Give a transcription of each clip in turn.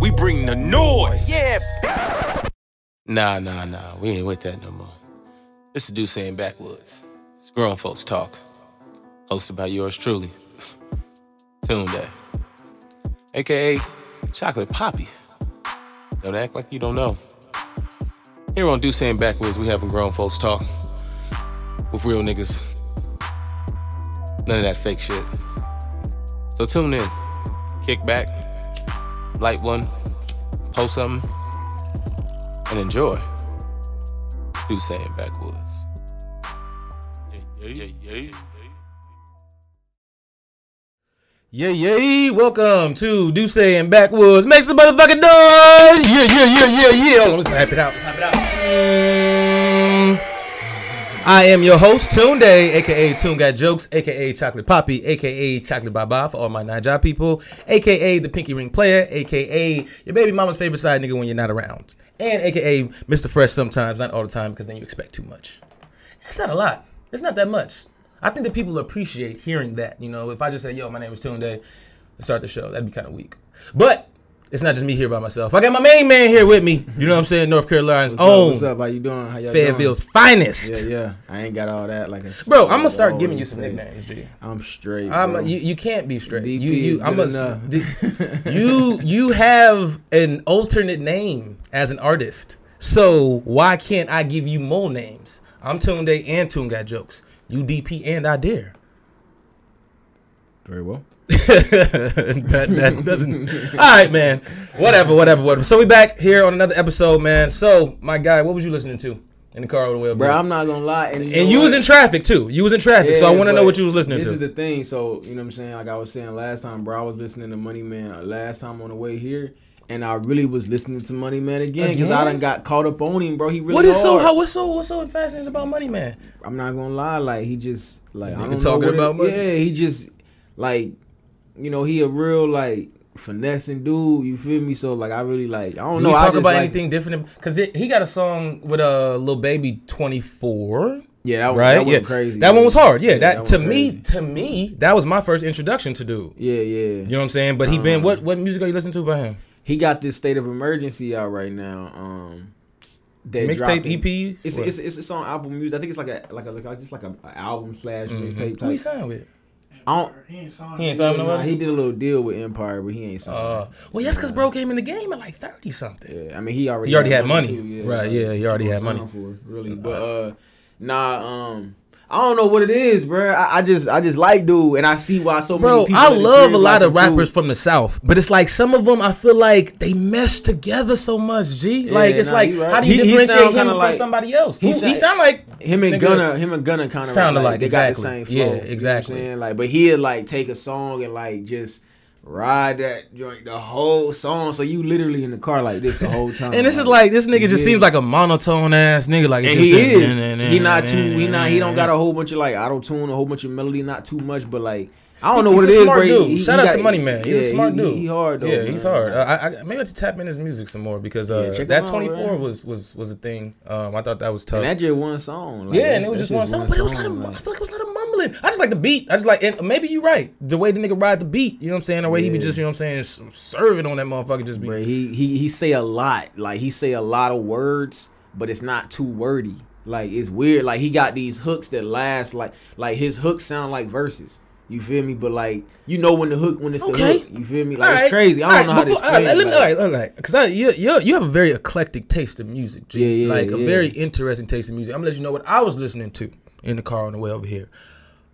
We bring the noise. Yeah. Nah, nah, nah. We ain't with that no more. This is Duce and Backwoods. It's grown folks talk. Hosted by yours truly. Tune Day. AKA Chocolate Poppy. Don't act like you don't know. Here on Duce and Backwoods, we having grown folks talk with real niggas. None of that fake shit. So tune in. Kick back. Light one. Post something and enjoy. Do saying backwoods. Yeah, yeah, yeah, yeah. Yeah, yeah. Welcome to Duce and Backwoods. Make some motherfucking noise. Yeah, yeah, yeah, yeah, yeah. Let's hype it out. Let's hype it out. I am your host, Tune Day, aka Tune Got Jokes, aka Chocolate Poppy, aka Chocolate Baba for all my Naija people, aka the Pinky Ring Player, aka your baby mama's favorite side nigga when you're not around, and aka Mr. Fresh sometimes, not all the time, because then you expect too much. It's not a lot. It's not that much. I think that people appreciate hearing that. You know, if I just say, "Yo, my name is Tune Day," and start the show, that'd be kind of weak. But it's not just me here by myself. I got my main man here with me. You know what I'm saying? North Carolina's What's up? own What's up? How you doing? How y'all Fayetteville's doing? finest. Yeah, yeah. I ain't got all that. Like, Bro, I'm gonna start giving you some nicknames, G. I'm straight. I'm bro. you, you can't be straight. DP you you I'm a, you you have an alternate name as an artist. So why can't I give you more names? I'm Tune Day and Tune Got Jokes. You DP and I dare. Very well. that that doesn't. All right, man. Whatever, whatever, whatever. So we back here on another episode, man. So my guy, what was you listening to in the car on the way? up Bro. I'm not gonna lie. And, and you was in traffic too. You was in traffic, so I want to know what you was listening This to. This is the thing. So you know what I'm saying. Like I was saying last time, bro. I was listening to Money Man last time on the way here, and I really was listening to Money Man again because I Again? done got caught up on him, bro. He really what is so how what's so what's so fascinating about Money Man? I'm not gonna lie, like he just like I Nigga don't talking know about it, money? Yeah, he just like you know he a real like finessing dude. You feel me? So like I really like I don't Do know. we I talk about like, anything different? Because he got a song with a uh, Lil Baby twenty four. Yeah, that, one- Right, that yeah, crazy. That one was hard. Yeah, that, that to me, crazy. to me, that was my first introduction to dude. Yeah, yeah. You know what I'm saying? But he been Um, what what music are you listening to by him? He got this state of emergency out right now. Um, that Mixtape EP. It's, it's it's it's on Apple Music. I think it's like a like a like just like a, a album slash mixtape Who he signed with? I don't. He ain't signed. He ain't signed with Nah, he did a little deal with Empire, but he ain't signed. Uh, well, yes, because bro came in the game at like thirty something. Yeah, I mean he already He already had money. too, Right, yeah, he already had money. sign For, really, but uh, nah, um, I don't know what it is, bro. I, I just I just like dude, and I see why so Bro, many people. I love a lot like of rappers from the South, but it's like some of them I feel like they mesh together so much. G, Yeah, like it's nah, like right. how do you He- he differentiate sound him kinda from like- somebody else? he He, he sound- sound like Him and Gunna, him and Gunna kind of sound like, alike, They exactly. got the same flow. Yeah, you know what I'm exactly. saying? Like, but he'd like take a song and like just ride that joint the whole song. So you literally in the car like this the whole time. And this is like this nigga just seems like a monotone ass nigga. Like And he is. He not too. He not. He don't got a whole bunch of like auto tune, a whole bunch of melody, not too much, but like I don't know He's what it is, smart dude. He- he Shout out got- to Money Man. He's a smart he- dude. He, hard though. Yeah, he's man. hard. Uh, I, I maybe I to tap in his music some more because uh, Yeah, that 24 was was was a thing. Um, I thought that was tough. And that just one song. Like, yeah, and it was just one song, but it was a lot of, I feel like it was a lot of mumbling. I just like the beat. I just like, and maybe you're right. The way the nigga ride the beat, you know what I'm saying? The way he be just, you know what I'm saying, serving on that motherfucker, just be. Bro, he he he say a lot. Like he say a lot of words, but it's not too wordy. Like it's weird. Like he got these hooks that last like like his hooks sound like verses. You feel me? But like you know when the hook when it's the hook. You feel me? Like it's crazy. I don't know how to explain. right, let me, like- all right, all right, because I you, you you have a very eclectic taste of music, G. Yeah, yeah, like a very interesting taste of music. I'm gonna let you know what I was listening to in the car on the way over here.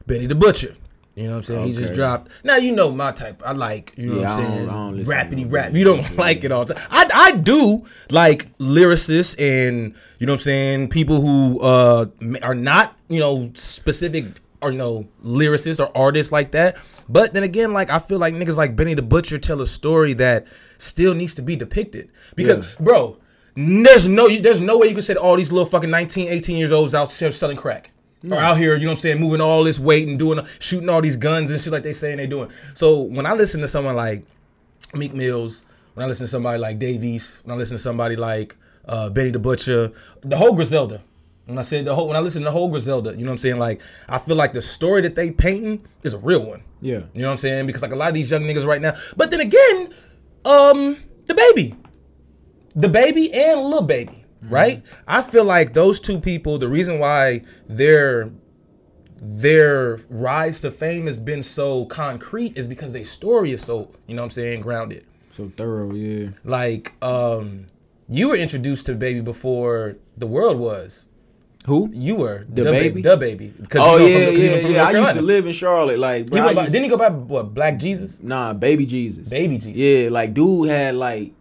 Benny the Butcher. You know what I'm saying? He just dropped. Now you know my type. I like you know Yeah, what I'm saying. I don't listen to Rappity no rap. You don't Butcher, like it all the time. I I do like lyricists and you know what I'm saying. People who uh are not you know specific or you know lyricists or artists like that. But then again, like I feel like niggas like Benny the Butcher tell a story that still needs to be depicted because Yeah. bro. There's no, there's no way you can say all these little fucking 19, 18 years olds out here selling crack. Or out here, you know what I'm saying, moving all this weight and doing, shooting all these guns and shit like they saying they doing. So when I listen to someone like Meek Mills, when I listen to somebody like Davies, when I listen to somebody like uh, Benny the Butcher, the whole Griselda. When I said the whole, when I listen to the whole Griselda, you know what I'm saying? Like, I feel like the story that they painting is a real one. Yeah. You know what I'm saying? Because like a lot of these young niggas right now. But then again, um, DaBaby, the baby and Lil Baby, right? I feel like those two people. The reason why their their rise to fame has been so concrete is because their story is so you know what I'm saying grounded. So thorough, yeah. Like um, you were introduced to Baby before the world was. Who? You were The Baby? Da Baby. Oh yeah, from- yeah, from yeah. I used to live in Charlotte, like. Bro, I by- used- didn't he go by what? Black Jesus. Nah, baby Jesus. Baby Jesus. Yeah, like dude had like,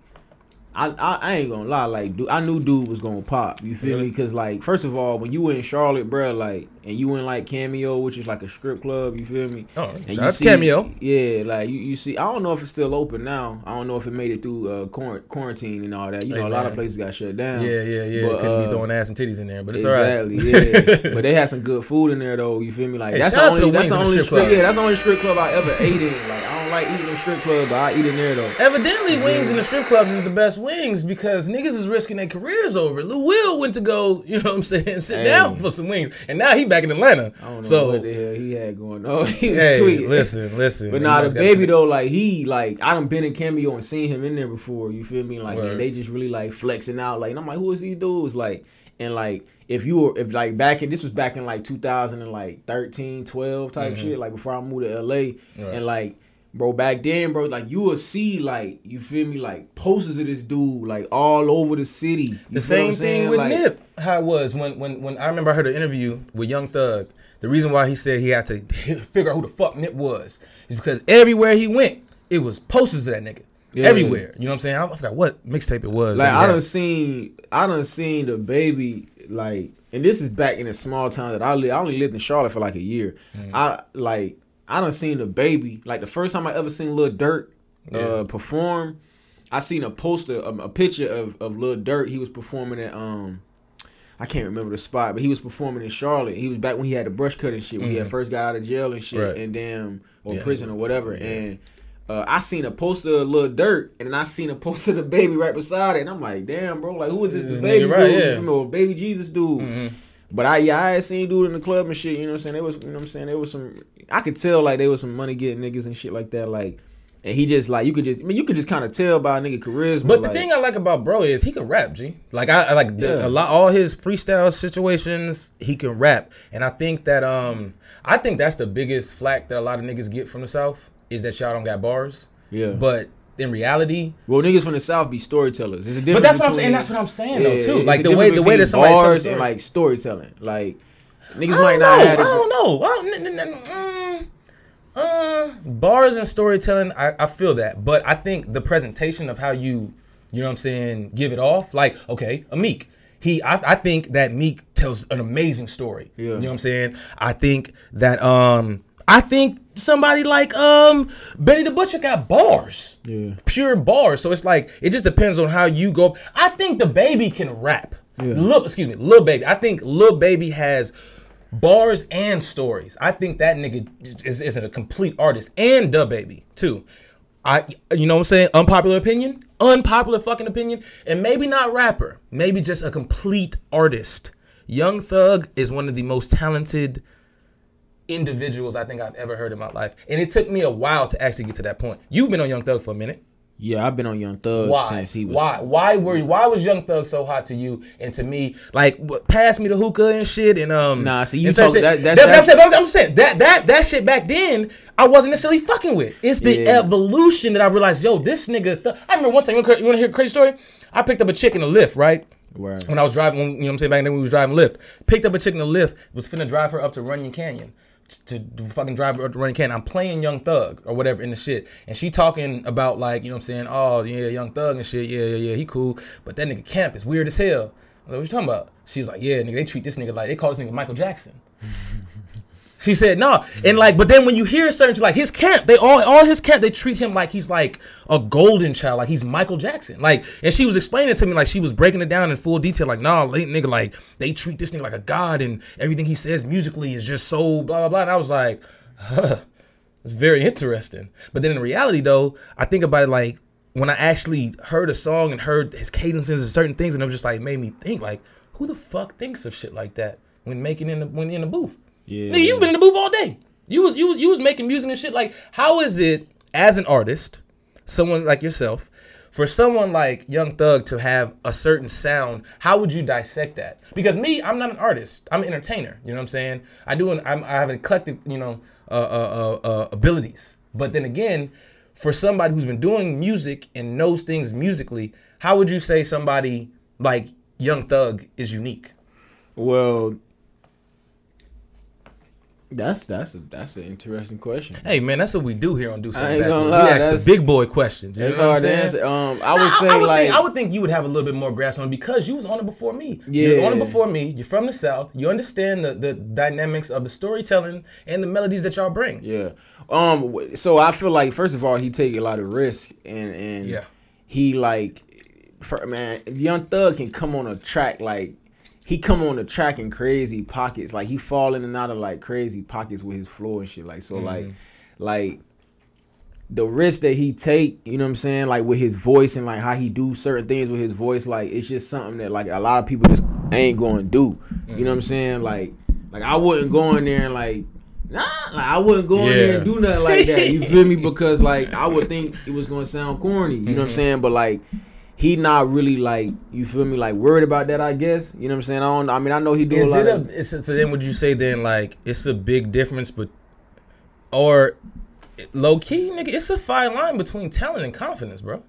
I I, I ain't gonna lie, like dude, I knew dude was gonna pop. You feel me? Cause like first of all, when you were in Charlotte, bro, like, and you in like Cameo, which is like a strip club. You feel me? Oh, And you see- Cameo. Yeah, like you, you see, I don't know if it's still open now. I don't know if it made it through uh, quarantine and all that. You know, Hey, a lot of places got shut down. Yeah, yeah, yeah. But, Couldn't uh, be throwing ass and titties in there, but it's exactly, all right. yeah. but they had some good food in there though. You feel me? Like Hey, that's the only the that's the only strip club. yeah that's the only strip club I ever ate in. Like I like eating in strip club, but I eat in there though. Evidently, wings in the strip clubs is the best wings because niggas is risking their careers over. Lou Will went to go, you know what I'm saying, sit Hey. down for some wings, and now he back in Atlanta. I don't know so, what the hell he had going on. he was hey, tweaking. listen, listen. But You nah, DaBaby though, like he, like I done been in cameo and seen him in there before. You feel me? Like they just really like flexing out. Like and I'm like, who is these dudes? Like and like if you were if like back in this was back in like 2000 and like 13, 12 type shit. Like before I moved to LA Mm-hmm. Right. and like. Bro, back then, bro, like you would see, like you feel me, like posters of this dude, like all over the city. You The same thing with like, Nip. How it was when when when I remember I heard an interview with Young Thug. The reason why he said he had to figure out who the fuck Nip was is because everywhere he went, it was posters of that nigga. Yeah. Everywhere. You know what I'm saying? I I forgot what mixtape it was. Like I done seen, I done seen DaBaby like, and this is back in a small town that I live. I only lived in Charlotte for like a year. Mm. I like, I done seen DaBaby. Like the first time I ever seen Lil Durk Yeah. uh, perform, I seen a poster, um, a picture of of Lil Durk. He was performing at um. I can't remember the spot, but he was performing in Charlotte. He was back when he had the brush cut and shit. When he had Mhm. first got out of jail and shit, Right. and damn, or Yeah. prison or whatever. And uh, I seen a poster of Lil Durk, and then I seen a poster of DaBaby right beside it, and I'm like, damn, bro, like who is this? This baby right, dude, yeah. you know, baby Jesus dude. Mhm. But I yeah, I had seen dude in the club and shit. You know what I'm saying? There was, you know what I'm saying? There was some. I could tell like there was some money getting niggas and shit like that. Like, and he just like you could just, I mean, you could just kind of tell by a nigga charisma. But the like, thing I like about bro is he can rap, G. Like I, I like the, Yeah. a lot all his freestyle situations, he can rap. And I think that um I think that's the biggest flack that a lot of niggas get from the South is that y'all don't got bars. yeah. But in reality, well, niggas from the south be storytellers. There's a difference. but that's what I'm saying. That's what I'm saying though too. Like the way the way that somebody bars and like storytelling. Like niggas might don't have. I don't know. I don't, n- n- n- mm, uh, bars and storytelling, I, I feel that, but I think the presentation of how you, you know, what I'm saying, give it off. Like, okay, a Meek. He, I, I think that Meek tells an amazing story. Yeah. You know what I'm saying? I think that, um, I think somebody like um Benny the Butcher got bars. Yeah. Pure bars. So it's like it just depends on how you go. I think DaBaby can rap. Yeah. Look, excuse me, Lil Baby. I think Lil Baby has bars and stories. I think that nigga is, is a complete artist. And DaBaby, too. I you know what I'm saying? Unpopular opinion? Unpopular fucking opinion. And maybe not rapper. Maybe just a complete artist. Young Thug is one of the most talented individuals I think I've ever heard in my life. And it took me a while to actually get to that point. You've been on Young Thug for a minute. Yeah, I've been on Young Thug Why? since he was. Why? Why were you? Why was Young Thug so hot to you and to me? Like, what, pass me the hookah and shit. And um, Nah, see, you talk- that- that's- That- that's- that's. I'm saying that that that shit back then. I wasn't necessarily fucking with. It's the Yeah. evolution that I realized. Yo, this nigga. Th- I remember one time. You want to hear a crazy story? I picked up a chick in a Lyft, right? Right. When I was driving, when, you know what I'm saying, back then we was driving Lyft, picked up a chick in the Lyft, was finna drive her up to Runyon Canyon. To, to fucking drive Runyon Canyon. I'm playing Young Thug or whatever in the shit. And she talking about like, you know what I'm saying, oh yeah, Young Thug and shit, yeah, yeah, yeah, he cool. But that nigga camp is weird as hell. I was like, what you talking about? She was like, yeah, nigga, they treat this nigga like, they call this nigga Michael Jackson. She said no, and like, but then when you hear certain like his camp, they all all his camp, they treat him like he's like a golden child, like he's Michael Jackson. Like, and she was explaining to me like she was breaking it down in full detail. Like, nah, late nigga, like they treat this nigga like a god, and everything he says musically is just so blah blah blah. And I was like, huh, it's very interesting. But then in reality, though, I think about it like when I actually heard a song and heard his cadences and certain things, and it was just like made me think like, who the fuck thinks of shit like that when making in the when in the booth? Yeah. Nigga, you've been in the booth all day. You was you was you was making music and shit. Like, how is it as an artist, someone like yourself, for someone like Young Thug to have a certain sound, how would you dissect that? Because me, I'm not an artist. I'm an entertainer. You know what I'm saying? I do. An, I'm, I have eclectic, you know, uh, uh, uh, uh, abilities. But then again, for somebody who's been doing music and knows things musically, how would you say somebody like Young Thug is unique? Well, that's that's a that's an interesting question. Hey man, that's what we do here on Do Something Backwards. lie, we ask the big boy questions. You It's know what I'm hard to saying? answer. Um, I would Nah, say I would like think, I would think you would have a little bit more grasp on it because you was on it before me. Yeah. You're on it before me. You're from the South. You understand the, the dynamics of the storytelling and the melodies that y'all bring. Yeah. Um. So I feel like first of all, he take a lot of risk, and and Yeah. he like, man, Young Thug can come on a track like. He come on the track in crazy pockets, like he fall in and out of like crazy pockets with his floor and shit. Like so, mm-hmm. like, like the risk that he take, you know what I'm saying, like with his voice and like how he do certain things with his voice, like it's just something that like a lot of people just ain't to do. You know what I'm mm-hmm. saying? Like, like I wouldn't go in there and like. Nah, like I wouldn't go in there and do nothing like that. You feel me? Because like I would think it was gonna sound corny. You know what I'm mm-hmm. saying? But like he not really like you feel me? Like worried about that. I guess you know what I'm saying. I don't. I mean, I know he do Is a lot it of. a is it, so then would you say then like it's a big difference but or low key nigga it's a fine line between talent and confidence bro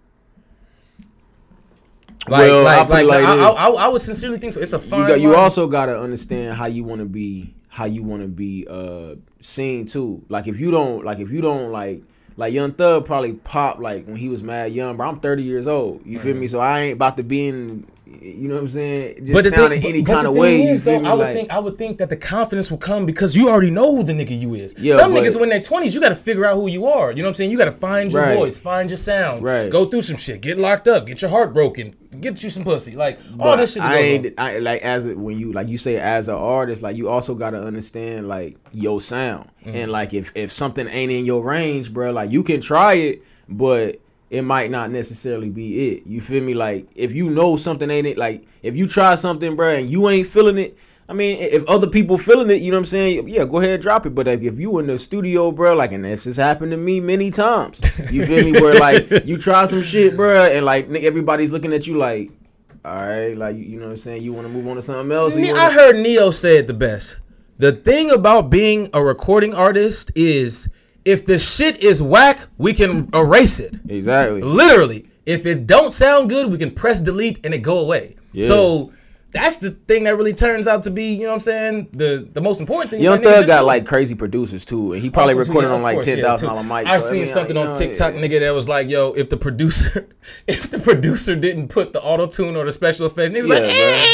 like Well, like like, like I, I. I, I would sincerely think so it's a fine you got, you also got to understand how you want to be how you want to be uh seen too like if you don't like if you don't like like young thug probably popped like when he was mad young but i'm 30 years old. You feel me? So i ain't about to be in you know what i'm saying just the sounding thing- any but- but kind the of way is, though, I would like think I would think that the confidence will come because you already know who the nigga you is. Yeah, Some but- niggas when they're twenties, you got to figure out who you are. You know what I'm saying? You got to find your Right. voice, find your sound, Right. Go through some shit, get locked up, get your heart broken, get you some pussy, like all this shit. I ain't. I, like as a, when you like you say as an artist, like you also gotta understand like your sound Mm-hmm. and like if if something ain't in your range, bro, like you can try it, but it might not necessarily be it. You feel me? Like if you know something ain't it, like if you try something, bro, and you ain't feeling it. I mean, if other people feeling it, you know what I'm saying? Yeah, go ahead and drop it. But like, if you in the studio, bro, like, and this has happened to me many times. You feel me? Where like you try some shit, bro, and like everybody's looking at you like, all right, like you, you know what I'm saying? You want to move on to something else? Ne- wanna- I heard Ne-Yo say it the best. The thing about being a recording artist is if the shit is whack, we can erase it. exactly. Literally, if it don't sound good, we can press delete and it go away. Yeah. So that's the thing that really turns out to be, you know what I'm saying? The the most important thing. Young Thug got like crazy producers too, and he probably Also, too, recorded yeah, on like course, ten thousand dollar too. mics. I've so, I seen mean, something like, on know, TikTok, yeah. nigga, that was like, "Yo, if the producer, if the producer didn't put the auto tune or the special effects, niggas Yeah, like, bro. eh.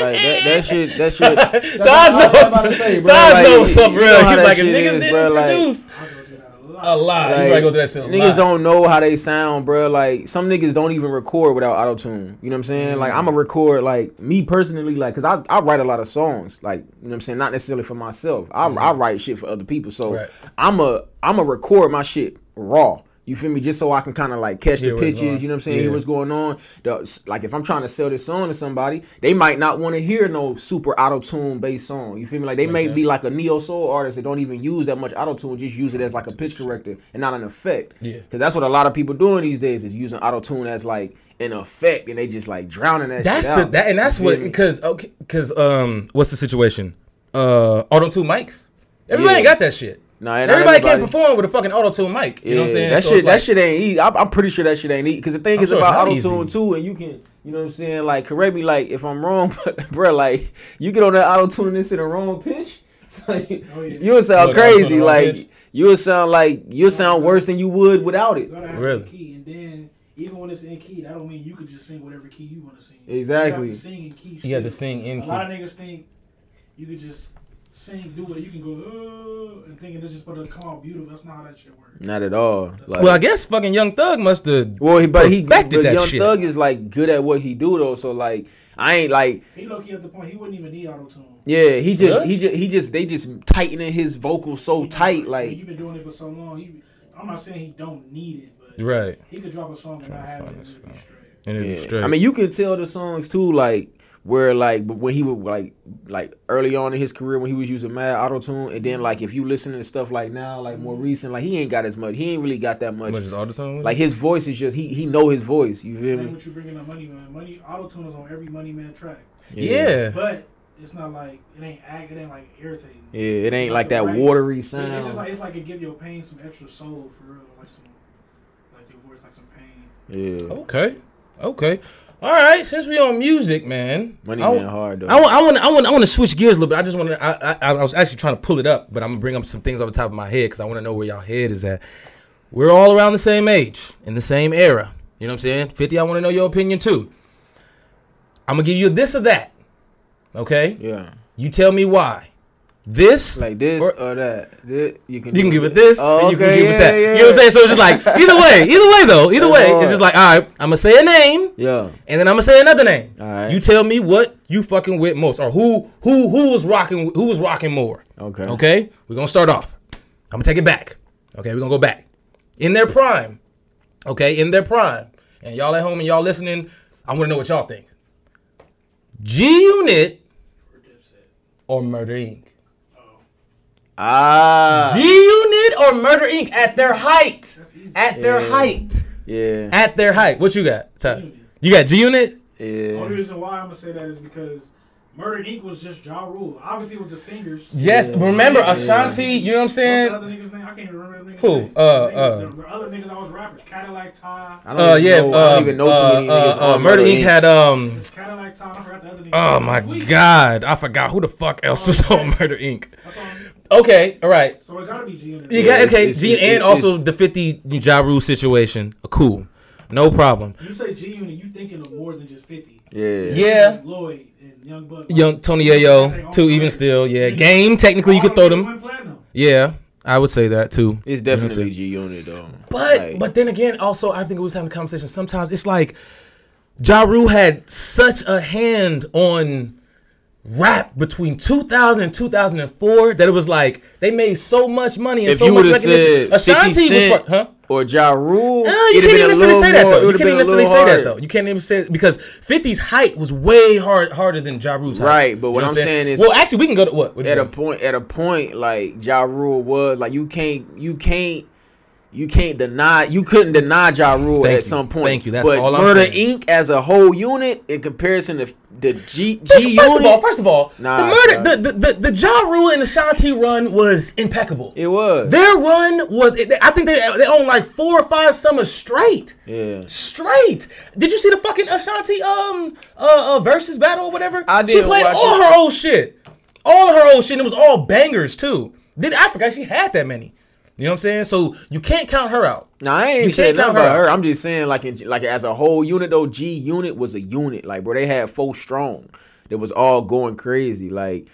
Like that, that shit, that shit. Taz what I'm about to knows. say, bro. Taz knows what's up, you bro. know how He's like, if niggas is, didn't bro, like- produce I go through that a lot. lot, you gotta go through that shit. Niggas lot. don't know how they sound, bro. Like some niggas don't even record without auto tune. You know what I'm saying? Like Mm. I'm a record, like me personally, like because I, I write a lot of songs, like you know what I'm saying, not necessarily for myself. I, I write shit for other people, so Mm. Right. I'm a I'm a record my shit raw. You feel me? Just so I can kind of like catch Hear the pitches. You know what I'm saying? yeah. Hear what's going on. The, like if I'm trying to sell this song to somebody, they might not want to hear no super auto tune based song. You feel me? Like they may sense. be like a neo soul artist that don't even use that much auto tune, just use it as like a pitch corrector and not an effect. Yeah. Because that's what a lot of people doing these days is using auto tune as like an effect, and they just like drowning that. That's shit the out. that and that's what because okay because um what's the situation? Uh, auto tune mics. Everybody Yeah. got that shit. Nah, not everybody, can't perform with a fucking auto tune mic. You know what I'm saying? That So shit, it's that shit ain't easy. I'm, I'm pretty sure that shit ain't easy. Because the thing I'm is sure about auto tune too, and you can, you know what I'm saying? Like, correct me, like if I'm wrong, but bro, like you get on that auto tune and it's in the wrong pitch. It's like, Oh, yeah. you'll sound Look, I was on crazy. Like you'll sound like you'll sound worse than you would without it. You Really? key, and then even when it's in key, that don't mean you could just sing whatever key you want to sing. Exactly. You have to sing in key. You have to sing in A lot of niggas think you could just sing, do it. You can go uh, and thinking this is supposed to come out beautiful. That's not how that shit works. Not at all. Like, Well, I guess fucking Young Thug must have. well, he, but he, but perfected that Young shit. Thug is like good at what he do though. So like, I ain't like, He low key at the point he wouldn't even need auto tune. yeah, he just, Really? he just, he just, they just tightening his vocals so tight, like. you've been doing it for so long. He, I'm not saying he don't need it, but Right. he could drop a song and not have it. and it'd be one. straight. And it was Yeah. straight. I mean, you can tell the songs too, like Where like but when he would like like early on in his career when he was using mad auto tune and then like if you listen to stuff like now like more recent like he ain't got as much he ain't really got that much Much as all the time. like his voice is just he he know his voice you feel Same me what you bringing up, Money Man. Money auto tune is on every Money Man track, yeah. but it's not like it ain't ag, it ain't like irritating. yeah it ain't like that watery It's just sound like it's like it give your pain some extra soul for real, like some like your voice like some pain. yeah Okay. Okay. All right. Since we on music, man. money I, man hard though I want. I want. I want. I want to switch gears a little bit. I just want to. I, I. I was actually trying to pull it up, but I'm gonna bring up some things off the top of my head because I want to know where y'all head is at. We're all around the same age, in the same era. You know what I'm saying? Fifty. I want to know your opinion too. I'm gonna give you this or that. Okay. yeah You tell me why. This. like this Or- or, that This- you can you can give it this, oh, and you can oh, give yeah, it that. yeah. You know what I'm saying? So it's just like either way, either way though, either That's way, hard. it's just like all right, I'm gonna say a name, yeah and then I'm gonna say another name. All right. You tell me what you fucking with most, or who who who was rocking who was rocking more. okay Okay, we're gonna start off. I'm gonna take it back. Okay, we're gonna go back in their prime. Okay, in their prime, and y'all at home and y'all listening, I want to know what y'all think. G Unit or Murder Inc. ah G Unit or Murder Inc. at their height. That's easy. At their Yeah. height. yeah At their height. What you got? Ty? You got G Unit? The only reason why I'm gonna say that is because Murder Inc. was just Ja Rule. Obviously, with the singers. Yes. Yeah. Remember Yeah. Ashanti? You know what I'm What's the saying? other niggas' name? I can't even remember the Who? name. Uh, The uh. the, the other niggas I was rappers. Cadillac Ty. I don't Uh, even yeah. know, I don't um, even know too uh, many uh, niggas uh, on Murder Inc. had um. It's Cadillac Ty. I forgot the other niggas. Oh my Sweet. God! I forgot who the fuck else was on Murder Inc. That's all. Okay, all right. So it gotta be G Unit. You got it's- okay. it's- G it's- and also it's- the 50 Ja Rule situation. Cool, no problem. You say G Unit, you thinking of more than just 50. yeah Yeah. Lloyd and Young Buck. Young Tony Yayo, too. Even still, yeah. Game technically you could throw them. Yeah, I would say that too. It's You know what I'm definitely? G Unit though. But Like, but then again, also I think we was having a conversation. Sometimes it's like Ja Rule had such a hand on rap between 2000 and 2004 that it was like they made so much money and if so you much recognition. said 50 Ashanti was part- huh? or Ja Rule, Uh, you can't even necessarily say that though. You can't even necessarily say that though. You can't even say because 50's height was way hard harder than Ja Rule's height. Right, but You what know I'm saying is- well, actually, we can go to what? What'd At a point, at a point, like Ja Rule was like you can't, you can't, you can't deny, you couldn't deny Ja Rule Thank at you. some point. Thank you. That's but all I'm Murder saying. Inc. as a whole unit in comparison to the G G First unit, of all, first of all, Nah, the murder, son. the, the the the Ja Rule and Ashanti run was impeccable. it was. Their run was, I think they they own like four or five summers straight. yeah, Straight. Did you see the fucking Ashanti um uh, uh versus battle or whatever? I did. She played watch all it. her old shit, all of her old shit. And it was all bangers too. Did I forgot she had that many? You know what I'm saying? So you can't count her out. Now I ain't saying nothing about her. I'm just saying like in, like as a whole unit though. G unit was a unit. Like bro, they had four strong. That was all going crazy. Like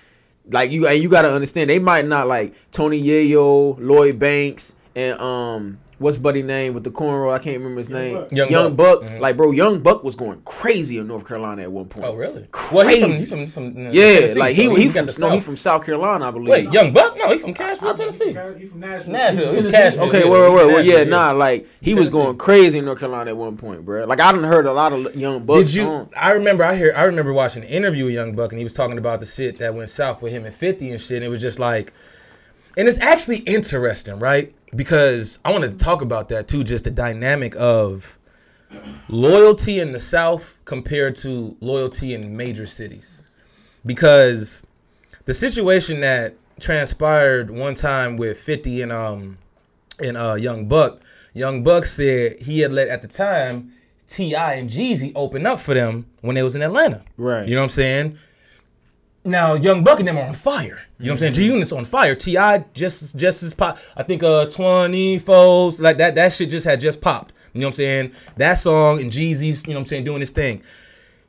like you and you gotta understand they might not like Tony Yayo, Lloyd Banks, and um what's buddy name with the cornrow? I can't remember his Young name. Buck. Young Young, Buck. Buck. Mhm. Like bro, Young Buck was going crazy in North Carolina at one point. Oh really? Crazy. Well, he's from, he's from, he's from uh, yeah, Tennessee, like he so he, got from no, he South. from South Carolina, I believe. Wait, Young Buck? No, he from Cashville, He Tennessee. he from Nashville. Nashville, he from Cashville. Okay, Yeah, well, well, well, yeah, yeah. nah, like he was going crazy in North Carolina at one point, bro. Like I didn't heard a lot of young Buck Did you? songs. I remember. I hear. I remember watching an interview with Young Buck, and he was talking about the shit that went south with him and Fifty and shit. And it was just like, and it's actually interesting, right? Because I wanted to talk about that too, just the dynamic of loyalty in the South compared to loyalty in major cities. Because the situation that transpired one time with 50 and um and uh Young Buck, Young Buck said he had let at the time T.I. and Jeezy open up for them when they was in Atlanta. Right. You know what I'm saying? Now Young Buck and them are on fire. You know what I'm saying? G Unit's on fire. T.I. just just as pop. I think uh 24's like that that shit just had just popped. You know what I'm saying? That song and Jeezy's, you know what I'm saying, doing his thing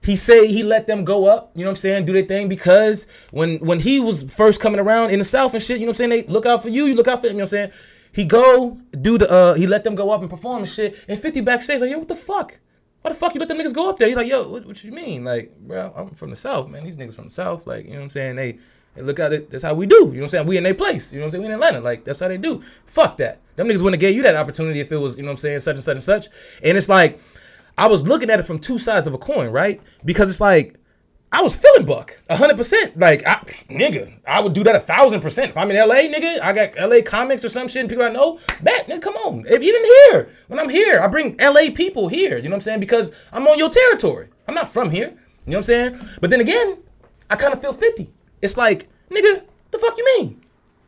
he say he let them go up, you know what I'm saying, do their thing because when when he was first coming around in the South and shit, you know what I'm saying, they look out for you, you look out for him, you know what I'm saying. He go do the uh he let them go up and perform and shit, and 50 backstage like, yo, what the fuck? Why the fuck you let them niggas go up there? He's like, yo, what, what you mean? Like, bro, I'm from the South, man. These niggas from the South, like, you know what I'm saying? They they look at it, that's how we do. You know what I'm saying? We in their place. You know what I'm saying? We in Atlanta. Like, that's how they do. Fuck that. Them niggas wouldn't have gave you that opportunity if it was, you know what I'm saying, such and such and such. And it's like, I was looking at it from two sides of a coin, right? Because it's like, I was feeling Buck, hundred percent. Like, I, nigga, I would do that a thousand percent. If I'm in LA, nigga, I got LA comics or some shit, and people I know. That, nigga, come on. If, even here, when I'm here, I bring LA people here. You know what I'm saying? Because I'm on your territory. I'm not from here. You know what I'm saying? But then again, I kind of feel 50. It's like, nigga, the fuck you mean?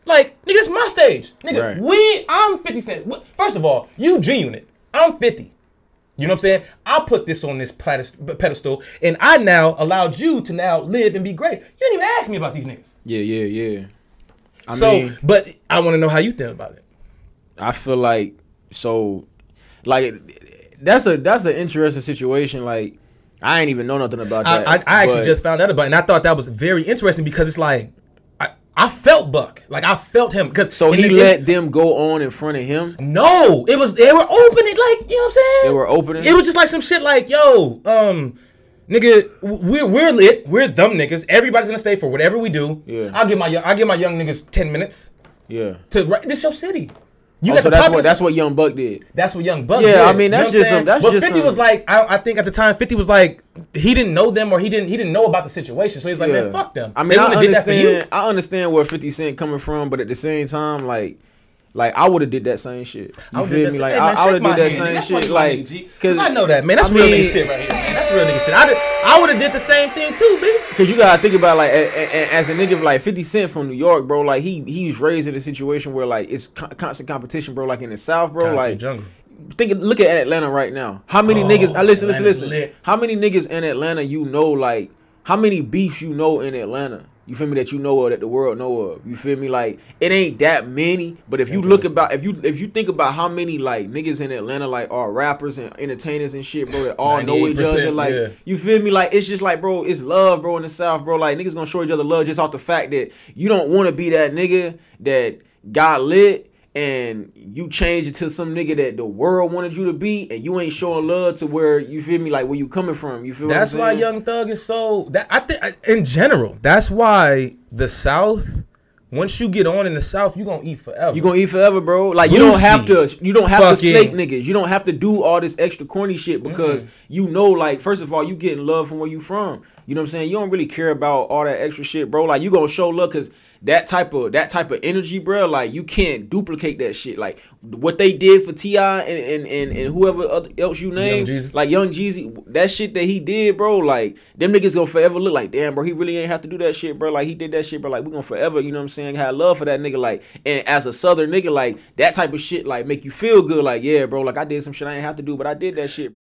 Like, nigga, it's my stage. Nigga, Right. we, I'm 50 Cent. First of all, you G Unit. I'm 50. You know what I'm saying? I put this on this pedestal, and I now allowed you to now live and be great. You didn't even ask me about these niggas. Yeah, yeah, yeah. I so, mean, but I want to know how you think about it. I feel like so, like that's a that's an interesting situation. Like I ain't even know nothing about I, that. I, I actually but- just found out about it, and I thought that was very interesting because it's like, I, felt Buck. Like, I felt him. Cause so he it- let them go on in front of him. No, it was, they were opening, like, you know what I'm saying? They were opening. It was just like some shit like, yo, um, nigga, we're we're lit, we're them niggas. Everybody's gonna stay for whatever we do. Yeah. I'll give my young, I'll give my young niggas ten minutes yeah. to right. This your city. You Oh, got so that's what that's what Young Buck did. that's what Young Buck. Yeah, did, I mean, you know that's just some- that's but just 50 was like, I, I think at the time, 50 was like, he didn't know them or he didn't he didn't know about the situation, so he's like, Yeah. man, fuck them. I mean, I wouldn't did that for you. understand. I understand where Fifty Cent coming from, but at the same time, like, like I would have did that same shit. You feel me? Like hey, I, man, I would have did that same That's shit. Like, cause I know that, man. That's I real mean- nigga shit right here, man. That's real nigga shit. I, did, I would have did the same thing too, bitch. Cause you gotta think about like a, a, as a nigga like Fifty Cent from New York, bro. Like he he was raised in a situation where like it's con- constant competition, bro. Like in the South, bro. like jungle. think look at Atlanta right now. How many Oh, niggas? I listen, listen, listen. lit. How many niggas in Atlanta you know? Like how many beefs you know in Atlanta? You feel me? That you know of, that the world know of. You feel me? Like it ain't that many, but if you look about, if you if you think about how many like niggas in Atlanta like are rappers and entertainers and shit, bro, that all know each 98%, other. Like yeah. you feel me? Like it's just like, bro, it's love, bro, in the South, bro. Like niggas gonna show each other love just off the fact that you don't want to be that nigga that got lit and you change it to some nigga that the world wanted you to be, and you ain't showing love to where you feel me, like where you coming from. You feel? That's why? Young Thug is so. That I think in general, that's why the South. Once you get on in the South, you gonna eat forever. You gonna eat forever, bro. Like you don't have to. You don't have to snake niggas. You don't have to do all this extra corny shit because Mm. you know, like, first of all, you getting love from where you from. You know what I'm saying? You don't really care about all that extra shit, bro. Like you gonna show love because that type of that type of energy, bro. Like you can't duplicate that shit. Like what they did for T.I. and and, and and whoever other else you name, like Young Jeezy, that shit that he did, bro. Like them niggas gonna forever look like, damn, bro. He really ain't have to do that shit, bro. Like he did that shit, bro. Like we gonna forever, you know what I'm saying? Have love for that nigga, like. And as a Southern nigga, like that type of shit, like make you feel good, like yeah, bro. Like I did some shit I ain't have to do, but I did that shit.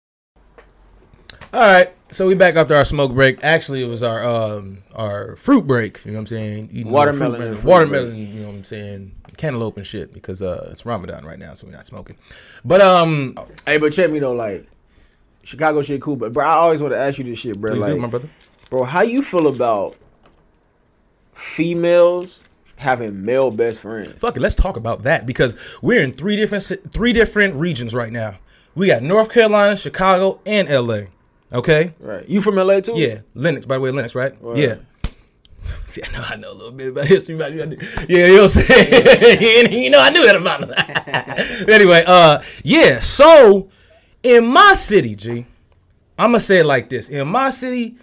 All right, so we back after our smoke break. Actually, it was our um our fruit break. You know what I'm saying? Eating Watermelon fruit- watermelon. You know what I'm saying? Cantaloupe and shit because uh it's Ramadan right now, so we're not smoking. But um, Hey, but check me though, like Chicago shit cool, but bro, I always want to ask you this shit, bro. like, do, my brother. bro, how you feel about females having male best friends? Fuck it, let's talk about that because we're in three different three different regions right now. We got North Carolina, Chicago, and LA. Okay. Right. You from LA too? Yeah, Lennox, by the way, Lennox, right? Word. Yeah. See, I know I know a little bit about history about you. Yeah, you know what I'm saying? you know I knew that about him. anyway, uh yeah, so in my city, G, I'ma say it like this. In my city,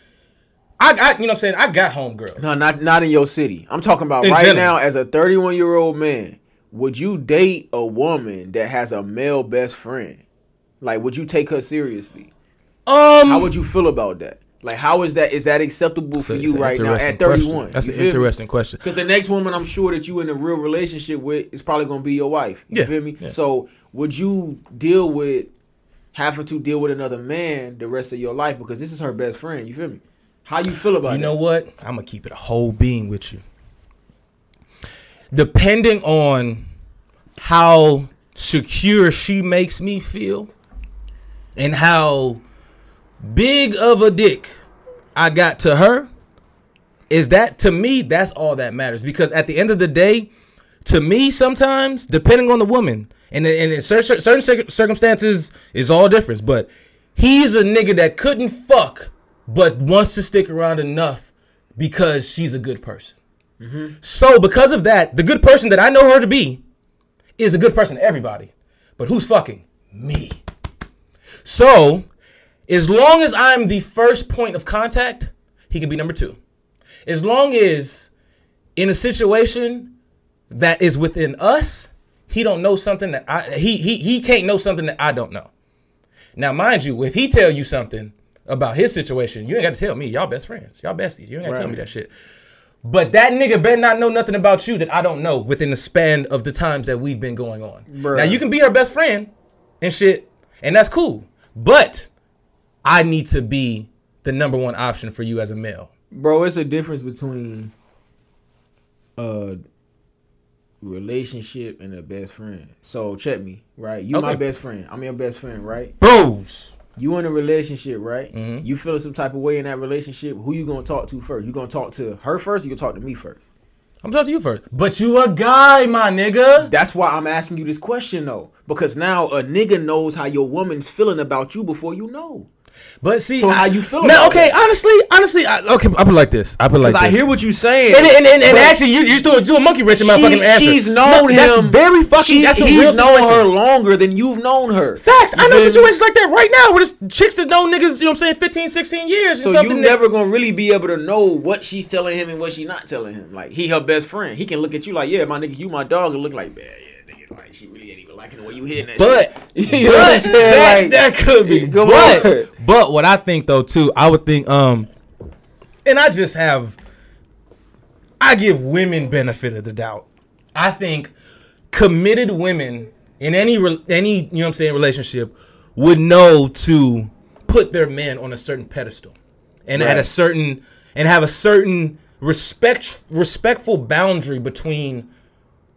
I got you know what I'm saying, I got homegirls. No, not not in your city. I'm talking about In right general. now as a 31 year old man. Would you date a woman that has a male best friend? Like, would you take her seriously? Um How would you feel about that? Like, how is that? Is that acceptable for you right now at 31? That's an feel me? interesting question. Because the next woman I'm sure that you in a real relationship with is probably gonna be your wife. You Yeah, feel me? yeah. So would you deal with having to deal with another man the rest of your life because this is her best friend? You feel me? How you feel about it? You know that? what? I'm gonna keep it a whole being with you. Depending on how secure she makes me feel and how big of a dick I got to her, is that to me, that's all that matters. Because at the end of the day, to me, sometimes, depending on the woman, and, and in certain, certain circumstances, is all different. But he's a nigga that couldn't fuck, but wants to stick around enough because she's a good person. Mm-hmm. So, because of that, the good person that I know her to be is a good person to everybody. But who's fucking? Me. So, as long as I'm the first point of contact, he can be number two. As long as in a situation that is within us, he don't know something that I he he he can't know something that I don't know. Now, mind you, if he tell you something about his situation, you ain't got to tell me. Y'all best friends. Y'all besties. You ain't got to tell me that shit. But that nigga better not know nothing about you that I don't know within the span of the times that we've been going on. Bruh. Now you can be our best friend and shit, and that's cool. But I need to be the number one option for you as a male. Bro, it's a difference between a relationship and a best friend. So check me, right? You my best friend. I'm your best friend, right? Bros. You in a relationship, right? Mhm. You feeling some type of way in that relationship. Who you gonna talk to first? You gonna talk to her first? Or you gonna talk to me first? I'm talking to you first. But you a guy, my nigga. That's why I'm asking you this question though, because now a nigga knows how your woman's feeling about you before you know. But see, So how you feel about okay, that? honestly, honestly, I, okay, I put like this. I put like Because. I hear what you're saying. And and, and, and actually, you you still do a monkey wrench in my she- fucking answer. she's No, known him. That's very fucking. She- that's a he's known her longer than you've known her. Facts. You I know situations like that right now where there's chicks that know niggas. You know what I'm saying? 15, 16 years. So you something that- never gonna really be able to know what she's telling him and what she's not telling him. Like he her best friend. He can look at you like, yeah, my nigga, you my dog, and look like, man, yeah, nigga, like she really ain't even liking the way you hitting that But, shit. you know what I'm but saying? that, Like, that could be. Come but, on. but what I think though too, I would think um, and I just have, I give women benefit of the doubt. I think committed women in any any you know what I'm saying relationship would know to put their man on a certain pedestal and at a certain and have a certain respect respectful boundary between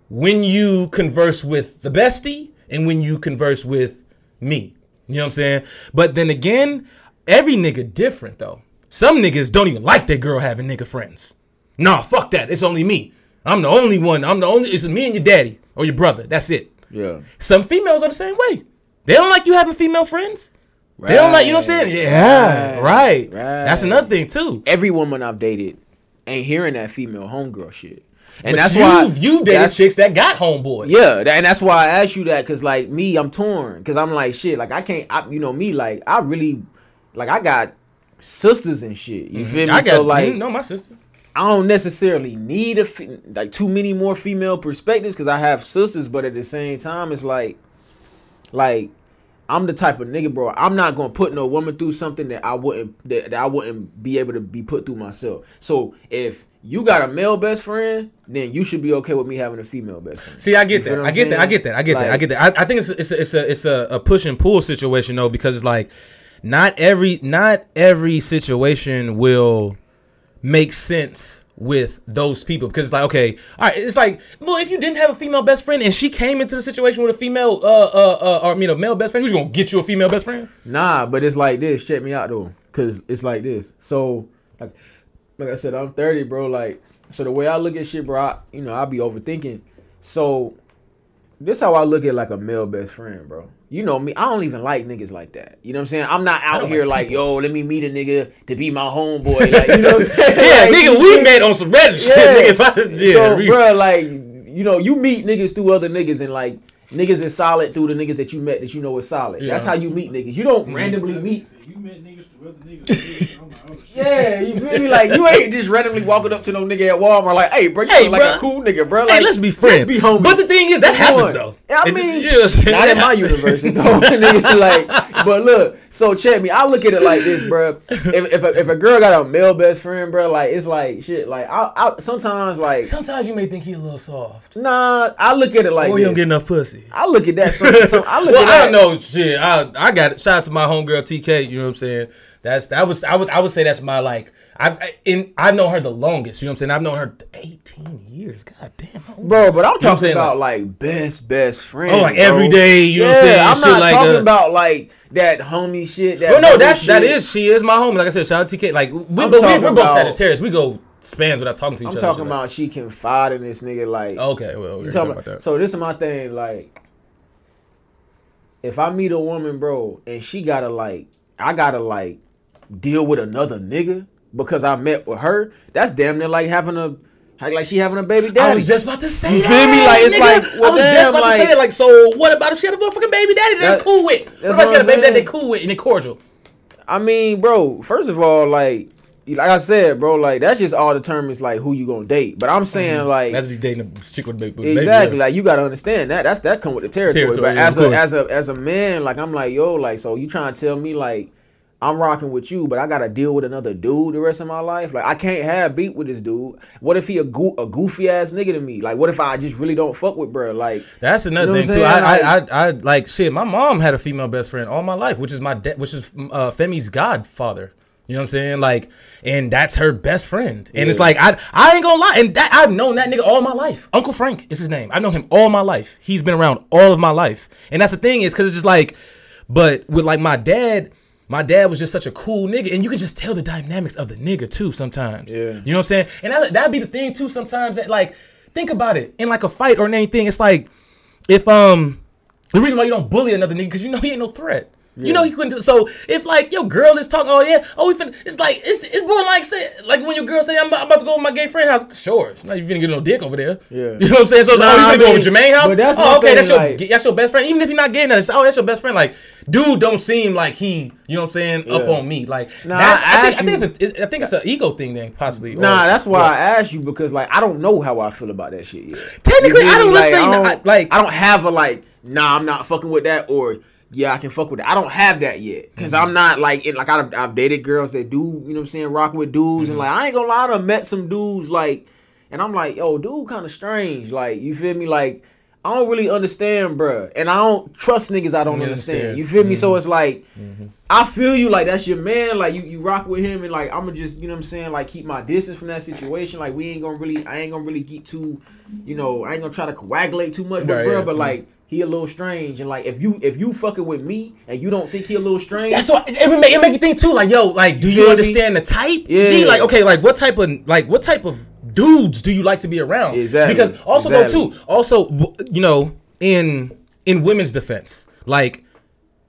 when you converse with the bestie and when you converse with me. You know what I'm saying? But then again, every nigga different though. Some niggas don't even like their girl having nigga friends. Nah, fuck that. It's only me. I'm the only one. I'm the only. It's me and your daddy or your brother. That's it. yeah. Some females are the same way. They don't like you having female friends. They don't like you know what I'm saying? Yeah, right. Right. That's another thing too. Every woman I've dated ain't hearing that female homegirl shit. And But that's you, why you dated chicks that got homeboys. Yeah, and that's why I asked you that because like me, I'm torn because I'm like shit. Like I can't, I, you know me. Like I really, like I got sisters and shit. You feel me? Mm-hmm. I got so like you know my sister. I don't necessarily need a fe- like too many more female perspectives because I have sisters, but at the same time, it's like, like I'm the type of nigga, bro. I'm not gonna put no woman through something that I wouldn't that, that I wouldn't be able to be put through myself. So if you got a male best friend, then you should be okay with me having a female best friend. See, I get You feel that. I get that. I get that. I get that. I get that. I, I think it's it's a, it's a it's a, a push and pull situation though because it's like not every not every situation will make sense with those people because it's like okay all right it's like well if you didn't have a female best friend and she came into the situation with a female uh uh, uh or I mean a male best friend who's gonna get you a female best friend Nah, but it's like this. Check me out though, cause it's like this. So, like, like I said, I'm 30, bro. Like, so the way I look at shit, bro, I, you know, i'll be overthinking. So, this how I look at like a male best friend, bro. You know me, I don't even like niggas like that. You know what I'm saying? I'm not out here like like, yo, let me meet a nigga to be my homeboy. Like, you know what I'm saying? yeah Like, nigga we feel- met on some Reddit shit Yeah. nigga if I, yeah so, re- bro, like, you know, you meet niggas through other niggas and like niggas is solid through the niggas that you met that you know is solid. That's how you meet niggas. You don't mm-hmm. randomly meet You met niggas to other niggas. Like, oh. Yeah, you feel me? Like you ain't just randomly walking up to no nigga at Walmart like, hey, bro, you Hey, look like a cool nigga, bro. hey Like, let's be friends Let's be homies. but the thing is that Come happens on. though I It's- mean, you know what not in my universe, no. Nigga, like, but look, so check me. I look at it like this, bro. If if a, if a girl got a male best friend, bro, like it's like shit. Like I, I sometimes like sometimes you may think he a little soft nah. I look at it like or you don't this. get enough pussy I look at that. Some, some, I look well, at that. I don't know. Shit, I I got it. Shout out to my homegirl TK. You know what I'm saying? That's that was I would I would say that's my like I I- in I've known her the longest. You know what I'm saying? I've known her 18 years. God damn. Bro, but I'm I'm talking about like, best best friend. Oh, like bro. every day, you know what I'm saying? I'm not like talking that. about like that homie shit. That Well, no, that's shit. is she is my homie. Like I said, shout out to TK. Like we, I'm but we, we're both Sagittarius. We go spans without talking to each other. I'm other. talking Shit about she confide in this nigga like. like- okay, well, we're talking talking about that. So this is my thing. Like, if I meet a woman, bro, and she gotta like, I gotta like deal with another nigga because I met with her. That's damn near like having a. Like she having a baby daddy. I was just about to say You that. feel me? Like, it's nigga. like, well, I was damn, just about to say like- that. Like, so what about if she had a motherfucking baby daddy that, cool with? What about she what had a baby daddy cool with and they cordial? I mean, bro, first of all, like like I said, bro, like that's just all determines like who you gonna date. But I'm saying mm-hmm. like That's you dating a chick with a big baby, exactly like you gotta understand that that's that come with the territory. Territory, but yeah, as a as a as a man, like I'm like yo, like so you trying to tell me like I'm rocking with you, but I gotta deal with another dude the rest of my life. Like I can't have beat with this dude. What if he a goo a goofy ass nigga to me? Like what if I just really don't fuck with bro? Like That's another You know thing too. I. I, I, I like shit. My mom had a female best friend all my life, which is my dad, which is uh, Femi's godfather. You know what I'm saying? Like, and that's her best friend. And it's like I, I ain't gonna lie. And that I've known that nigga all my life. Uncle Frank is his name. I've known him all my life. He's been around all of my life. And that's the thing is because it's just like, but with like my dad. My dad was just such a cool nigga, and you can just tell the dynamics of the nigga too sometimes. Yeah. You know what I'm saying? And that, that'd be the thing too sometimes that like, think about it. In like a fight or in anything, it's like, if um the reason why you don't bully another nigga because you know he ain't no threat. You know he couldn't. Do, so if like your girl is talking, oh yeah, oh we finna, it's like it's it's more like say like when your girl say I'm, about- I'm about to go to my gay friend house. Sure, it's not you finna get no dick over there. Yeah. you know what I'm saying. So it's Nah, like, oh I you finna go mean, over Jermaine house. but that's oh okay, thing, that's your like- that's your best friend. Even if you're not getting that, oh that's your best friend. Like dude, don't seem like he, you know what I'm saying, up on me. Like Nah, that's I I, think, ask I think it's a, it's, I think it's an ego thing then possibly. or- Nah, that's why Yeah. I asked you because like I don't know how I feel about that shit yet. Technically, You feel I don't me? listen- I don't, I- like- I don't have a like. Nah, I'm not fucking with that, or yeah, I can fuck with that. I don't have that yet because Mm-hmm. I'm not like in, like I've, I've dated girls that do you know what I'm saying, rock with dudes, Mm-hmm. and like I ain't gonna lie, I done met some dudes like, and I'm like, yo, dude, kind of strange. Like you feel me? Like I don't really understand, bruh, and I don't trust niggas I don't understand. understand. You feel me? So Mhm. it's like. I feel you like that's your man. Like you, you rock with him, and like I'm gonna just, you know what I'm saying, like keep my distance from that situation. Like we ain't gonna really, I ain't gonna really get too, you know, I ain't gonna try to coagulate too much with Right, bro. yeah. But like he a little strange, and like if you if you fucking with me and you don't think he a little strange, That's what it make it make you think too. Like, yo, like, do You you, feel me? understand the type? Yeah. G, like, okay, like, what type of like what type of dudes do you like to be around? Exactly. Because also Exactly. though too, also you know, in in women's defense, like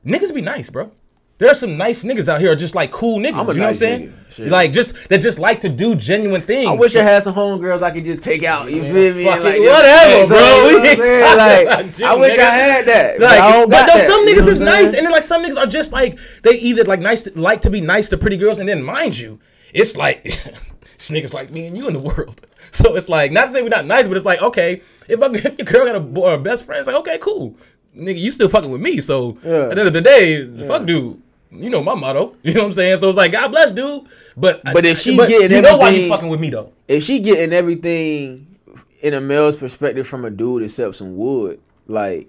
niggas be nice, bro. There are some nice niggas out here, are just like cool niggas. I'm a you know nice what I'm saying? nigga. Like just that just like to do genuine things. I wish I had some homegirls I could just take out. You feel me? like, it, whatever, so, bro. you know We what I'm ain't saying? talking Like, you, I wish nigga. I had that. Like, but but no, some you know niggas is nice, and then like some niggas are just like they either like nice to, like to be nice to pretty girls, and then mind you, it's like it's niggas like me and you in the world. So it's like not to say we're not nice, but it's like okay, if, I, if your girl got a, boy, a uh, best friend, it's like okay, cool, nigga, you still fucking with me. So Yeah. at the end of the day, fuck dude. You know my motto. You know what I'm saying? So it's like God bless, dude. But But if she but getting you know why you everything- fucking with me though. if she getting everything in a male's perspective from a dude except some wood, like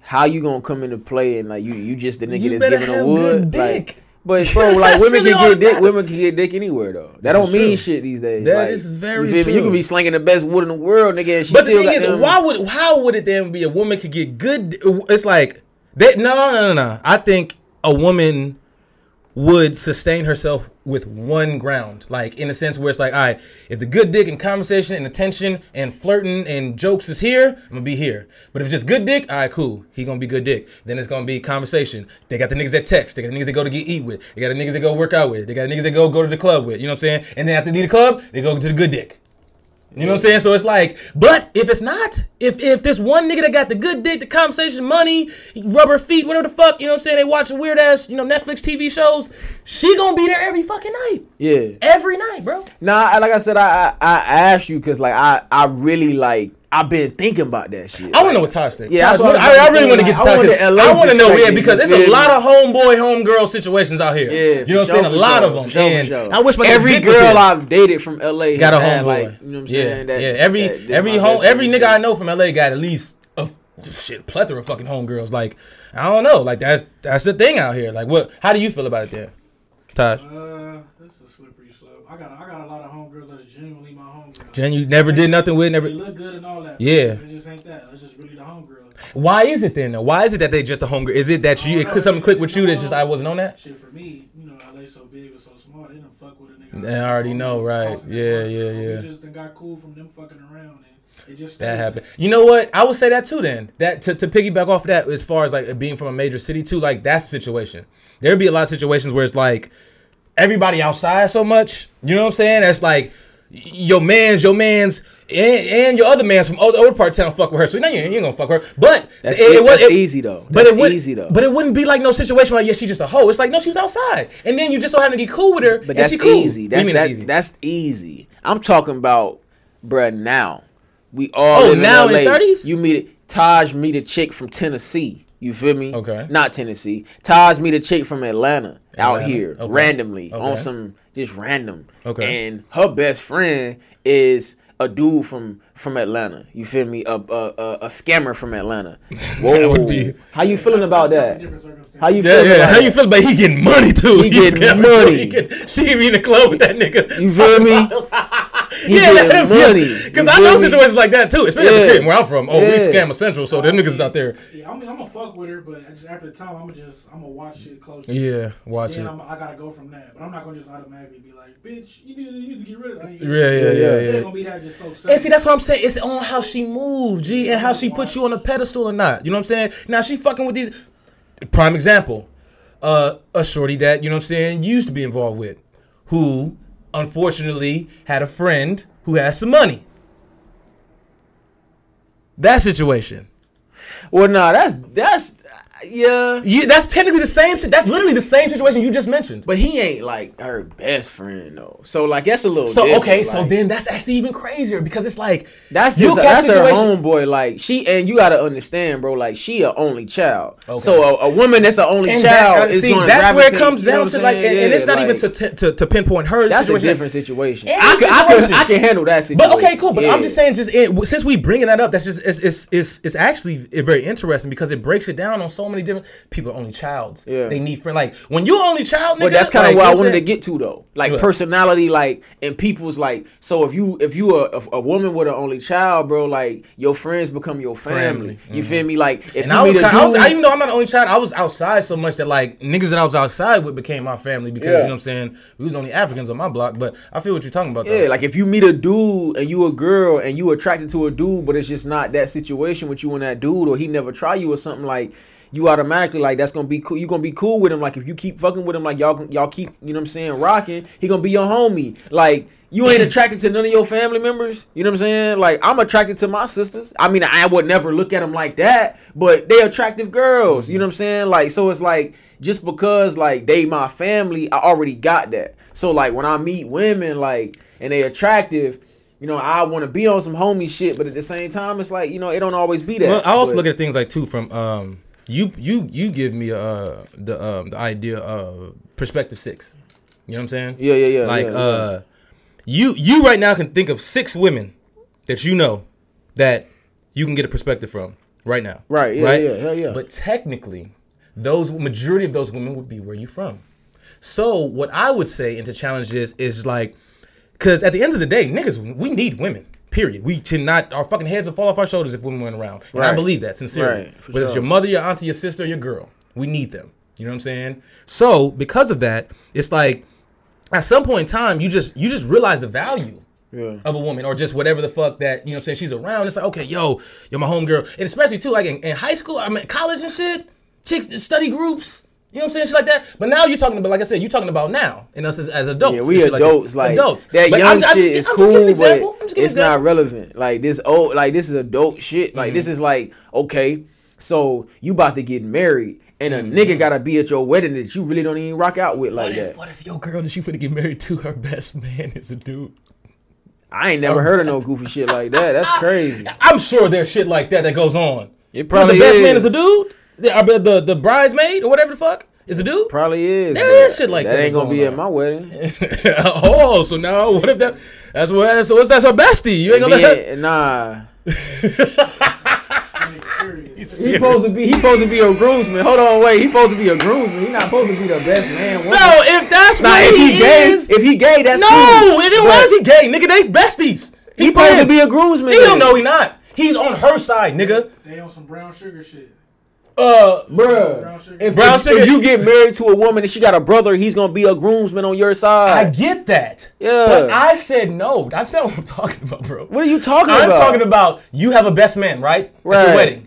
how you gonna come into play and like you you just the nigga You that's giving a wood, like. But bro, like women really can get dick, women can get dick anywhere though. That This don't mean true. shit these days. That like, is very you Me? You can be slinging the best wood in the world, nigga. And she But the thing is, them- why would how would it then be a woman could get good? Uh, it's like that. No, no, no, no. I think a woman would sustain herself with one ground, like in a sense where it's like, all right, if the good dick and conversation and attention and flirting and jokes is here, I'm gonna be here. But if it's just good dick, all right, cool, he gonna be good dick. Then it's gonna be conversation. They got the niggas that text, they got the niggas that go to get eat with, they got the niggas that go work out with, they got the niggas that go go to the club with. You know what I'm saying? And then after the club, they go to the good dick. You know what I'm saying? So it's like, but if it's not, if if this one nigga that got the good dick, the conversation, money, rubber feet, whatever the fuck, you know what I'm saying? They watching weird ass, you know, Netflix TV shows. She gonna be there every fucking night, yeah. every night, bro. Nah, like I said, I I, I asked you because like I I really like I've been thinking about that shit. I want to know what Tosh thinks. Yeah, Tosh, what I, I I, really say, want to get to like, I Tosh. want 'cause I want to know, yeah, because you it's a lot of homeboy, homegirl situations out here. Yeah, you know what I'm saying? A lot sure, of them. for sure, and sure. I wish my every dick was girl. I've dated from LA got a homeboy. like you know what I'm yeah, saying? That, yeah. Every that- every home, every friend nigga I know from LA got at least a shit plethora of fucking homegirls. Like I don't know, like that's that's the thing out here. Like what? How do you feel about it then, Tosh? Uh, this is a slippery slope. I got I got a lot of homegirls that's genuinely my homegirls. Jen, you never did nothing with, never. They look good and all that. Yeah. It just ain't that. It's just really the homegirls. Why is it then? Though? Why is it that they just a homegirl? Is it that you it, something clicked with you that just I wasn't on that? Shit for me, you know, LA so big and so small, they didn't fuck with a nigga. They already know, right. Yeah, yeah, yeah. We just got cool from them fucking around and it just That happened. You know what? I would say that too. Then that to, to piggyback off of that, as far as like being from a major city too, like that's the situation. There'd be a lot of situations where it's like everybody outside so much. You know what I'm saying? That's like your man's, your man's and, and your other man's from the older part of town fuck with her. So now you ain't, you ain't gonna fuck her. But That's, it, it, it, was it- easy though. But That's it wouldn't, easy though. But it wouldn't be like no situation like yeah she's just a hoe. It's like no she's outside, and then you just so happen to get cool with her. But that's she cool. easy. That's that, easy? that's easy. I'm talking about, bruh, now. We all Oh, now in LA. 30s? You meet Taj meet a chick from Tennessee. You feel me? Okay. Not Tennessee. Taj meet a chick from Atlanta, out here Okay. randomly on Okay. some just random. Okay. And her best friend is a dude from from Atlanta. You feel me? A a a, a scammer from Atlanta. Whoa. That would be- How you feeling about that? Different circumstances. How you Yeah, feeling yeah. about How you that? feel about he getting money too? He He's getting scamming, money. He get, she be in the club with that nigga. You feel me? He yeah, getting money. Because I feel know me? situations like that too, especially Yeah. yeah. where I'm from. Oh, we Yeah. scam essential, so them niggas is out there. Yeah, I mean, I'm gonna fuck with her, but just after the time, I'm gonna just I'm gonna watch shit closely. Yeah, watch Then it. I'm, I gotta go from that, but I'm not gonna just automatically be like, "Bitch, you need, you need to get rid of." I Yeah, yeah, Yeah, yeah, yeah. yeah. Gonna be that just so. And see, that's what I'm saying. It's on how she moves, G, and how she puts you on a pedestal or not. You know what I'm saying? Now she fucking with these. Prime example, uh, a shorty that you know what I'm saying you used to be involved with, who unfortunately had a friend who has some money. That situation. Well, nah, that's that's yeah. You, that's technically the same. That's literally the same situation you just mentioned. But he ain't like her best friend though. So like that's a little. So different, okay, so then that's actually even crazier because it's like that's just that's her homeboy. Like she and you gotta understand, bro. Like she a only child. Okay. So a, a woman that's a only And child that, uh, is see, gonna that's where it comes you know down to like, and, saying? and it's Yeah, not even like, to, to to pinpoint her. That's a different situation. I can, I can. I can handle that situation. But okay, cool. But I'm just saying, just it, since we bringing that up, that's just it's it's it's, it's actually very interesting because it breaks it down on so many different people. Are only childs. Yeah. They need friend. Like when you only child, nigga. But that's kind like, of what I wanted to get to though, like What? personality, like and people's like. So if you if you a, a, a woman with an only child, bro, like your friends become your family. Family. You mm-hmm. feel me? Like if And you I was, kinda, I was, I, even though I'm not the only child, I was outside so much that like niggas that I was outside with became my family because Yeah. you know what I'm saying. We was only Africans on my block, but I feel what you're talking about. Yeah, though. like if you meet a dude and you a girl and you attracted to a dude, but it's just not that situation with you and that dude, or he never try you or something like. You automatically like that's gonna be cool. You gonna be cool with him. Like if you keep fucking with him, like y'all y'all keep you know what I'm saying rocking. He gonna be your homie. Like you ain't attracted to none of your family members. You know what I'm saying? Like I'm attracted to my sisters. I mean I would never look at them like that, but they attractive girls. You know what I'm saying? Like so it's like just because like they my family, I already got that. So like when I meet women like and they attractive, you know, I want to be on some homie shit, but at the same time, it's like you know, it don't always be that. Well, I also But- look at things like too from um you you you give me uh the um the idea of perspective six. You know what I'm saying? Yeah, yeah, yeah. Like yeah, yeah. uh you you right now can think of six women that you know that you can get a perspective from right now. Right, yeah, yeah, hell yeah. But technically, those majority of those women would be where you from. So what I would say and to challenge this is like because at the end of the day, niggas, we need women. Period. We should not. Our fucking heads will fall off our shoulders if women went around. And I believe that sincerely. Right, Whether it's your mother, your auntie, your sister, your girl, we need them. You know what I'm saying? So because of that, it's like at some point in time, you just you just realize the value Yeah. of a woman or just whatever the fuck that you know what I'm saying she's around. It's like okay, yo, you're my homegirl, and especially too like in, in high school, I mean college and shit, chicks study groups. You know what I'm saying? Shit like that. But now you're talking about, like I said, you're talking about now, and us as, as adults. Yeah, we shit like that. adults. Like, adults. That But young I'm- I'm shit just- is cool, an example. I'm but it's not relevant. Like this old, like this is adult shit. Like Mm-hmm. this is like okay, so you about to get married, and a Mm-hmm. nigga gotta be at your wedding that you really don't even rock out with like What that. what if your girl that she finna get married to, her best man is a dude? I ain't never heard of no goofy shit like that. That's crazy. I'm sure there's shit like that that goes on. It But the probably best man is a dude. The, the the bridesmaid or whatever the fuck is a dude. Probably is. There is shit like that That ain't gonna going be on. at my wedding. oh, so now what if that? That's what. So what's that's her bestie? You ain't gonna let her. Yeah, nah. I nigga serious. He supposed to be. He supposed to be a groomsman. Hold on, wait. He supposed to be a groomsman. He not supposed to be the best man. woman. No, if that's Nah, what if he, he gay, is. if he gay, that's no, cool. it didn't But matter if he gay, nigga. They besties. He supposed to be a groomsman. He don't know he not. He's on her side, nigga. They on some brown sugar shit. Uh, Bruh, Brown sugar. if, Brown if, sugar- if you get married to a woman and she got a brother, he's gonna be a groomsman on your side. I get that. Yeah. But I said no. I said what I'm talking about, bro. what are you talking about? I'm talking about you have a best man, right? At Right. your wedding.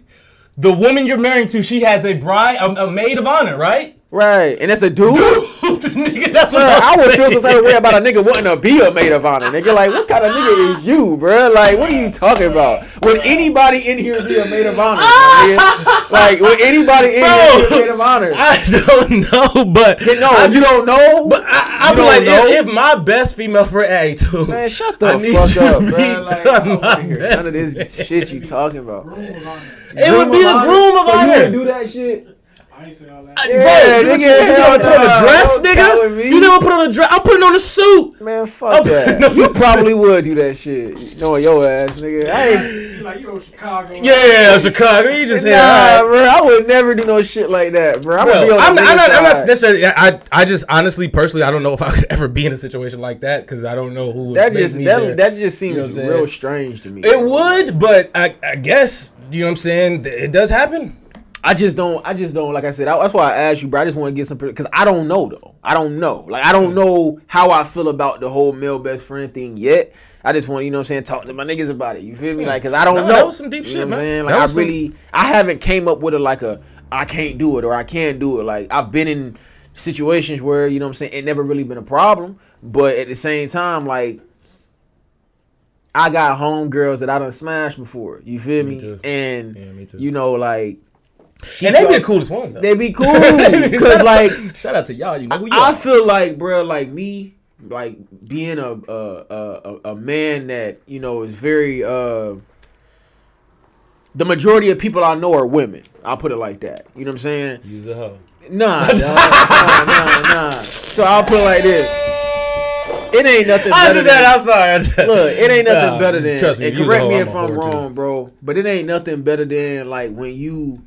The woman you're marrying to, she has a bride, a, a maid of honor, right? Right, and it's a dude. nigga, that's what Bruh, I would feel some type of way about a nigga wanting to be a maid of honor. Nigga, like, what kind of nigga is you, bruh? Like, what are you talking about? Would anybody in here be a maid of honor? nigga? Like, would anybody in here be a maid of honor? I don't know, but no, I, you don't know. But I, I You feel like if, if my best female friend, dude, Man, shut the need fuck up, bro. Like, I don't wanna hear none of this man. shit you talking about. Groom was on it. would be the groom of So you honor. do that shit? I ain't say all that. Bro, Yeah, you nigga, think you hell gonna put on a dress, don't count with nigga? You think put on a dress? I'm putting on a suit. Man, fuck that. no, You probably would do that shit. Knowing your ass, nigga. I ain't. You like you know Chicago. Yeah, Chicago. You just Nah, said, bro, I would never do no shit like that, bro. I'm gonna be Bro, on I'm, the not, I'm, not, I'm not necessarily. I, I just honestly, personally, I don't know if I could ever be in a situation like that because I don't know who would That make just me that, there. that just seems know real saying? strange to me. It bro. would, but I, I guess you know what I'm saying. It does happen. I just don't. I just don't. Like I said, I, that's why I asked you, bro. I just want to get some because I don't know though. I don't know. Like I don't know how I feel about the whole male best friend thing yet. I just want you know what I'm saying talk to my niggas about it. You feel me? Like because I don't No, know. that was some deep you shit, man. Like I some- really, I haven't came up with a like a I can't do it or I can't do it. Like I've been in situations where you know what I'm saying it never really been a problem, but at the same time like. I got homegirls that I done smashed before. You feel Me me? too. And Yeah, me too. you know, like and they be the coolest ones. Though. they be cool because like shout out to y'all. You know who you I are. feel like, bro, like me, like being a a, a a- man that you know is very uh. The majority of people I know are women. I'll put it like that. You know what I'm saying? Use a hoe. Nah, nah, nah, nah. So I'll put it like this. It ain't nothing I just said I'm sorry. Look, it ain't nothing Nah, better than. Trust me, and correct me if I'm whore, too. wrong, bro. But it ain't nothing better than like when you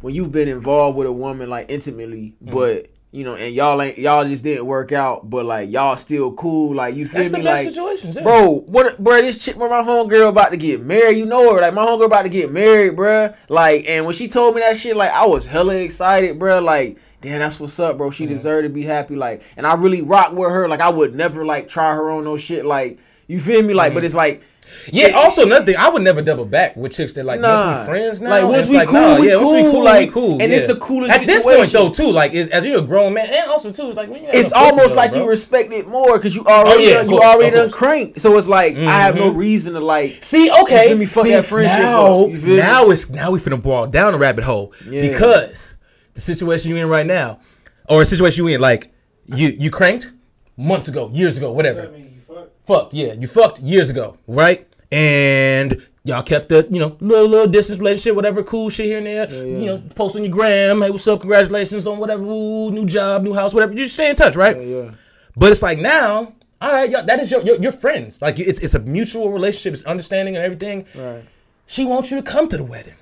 when you've been involved with a woman like intimately, Mm. but you know, and y'all ain't y'all just didn't work out, but like y'all still cool. Like you feel That's me? best Like, yeah. bro, what, bro? This chick, bro, my homegirl about to get married. You know her, like my homegirl about to get married, bro. Like, and when she told me that shit, like I was hella excited, bro. Like. Damn, that's what's up, bro. She Mm-hmm. deserved to be happy, like, and I really rock with her. Like, I would never like try her on no shit, like, you feel me, like, but it's like, Yeah. Also, another thing, I would never double back with chicks that like once Nah. we friends now. Like, once it's we cool, we yeah, once we cool, cool, like, we cool. and it's the coolest At this point, situation. though, too, like as you're a grown man, and also too, like when you it's almost like bro. you respect it more because you already Oh, yeah, done, of you already done course. cranked. So it's like I have no Mhm. reason to like. See, okay, me? Fuck see, that friendship now, up. You feel me? now it's now we finna walk down a rabbit hole Yeah. because the situation you're in right now, or a situation you in, like you you cranked months ago, years ago, whatever. Fucked. Yeah, you fucked years ago, right? And y'all kept the you know little little distance relationship, whatever cool shit here and there. yeah. You know, post on your gram, hey, what's up? Congratulations on whatever, ooh, new job, new house, whatever. You just stay in touch, right? Yeah, But it's like now, all right, y'all, that is your, your your friends. Like it's it's a mutual relationship, it's understanding and everything. right. She wants you to come to the wedding.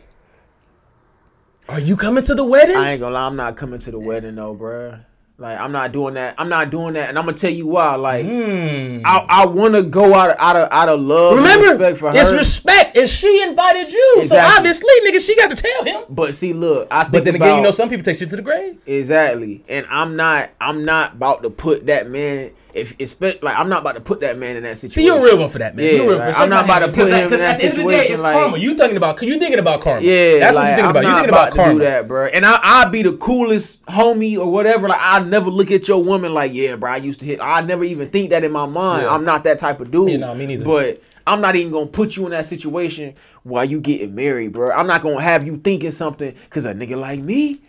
Are you coming to the wedding? I ain't gonna lie, I'm not coming to the wedding though, bruh. Like I'm not doing that. I'm not doing that, and I'm gonna tell you why. Like Hmm. I, I want to go out of out of out of love, Remember, and respect for her. it's respect, and she invited you, Exactly. so obviously, nigga, she got to tell him. but see, look, I think But then about, again, you know, some people take you to the grave. Exactly, and I'm not. I'm not about to put that man. If it's like I'm not about to put that man in that situation. See, you're a real one for that, man. Yeah, you're a real like, for I'm not about to put him in that at the end of the day, situation, It's like- karma. You thinking about you thinking about karma. Yeah, that's like, what you're thinking I'm about. You're not thinking about, about, karma. to do that, bro. And I, I'll be the coolest homie or whatever. Like I never look at your woman like, yeah, bro. I used to hit. I never even think that in my mind. Yeah. I'm not that type of dude. Yeah, no, me neither. But I'm not even gonna put you in that situation while you getting married, bro. I'm not gonna have you thinking something because a nigga like me.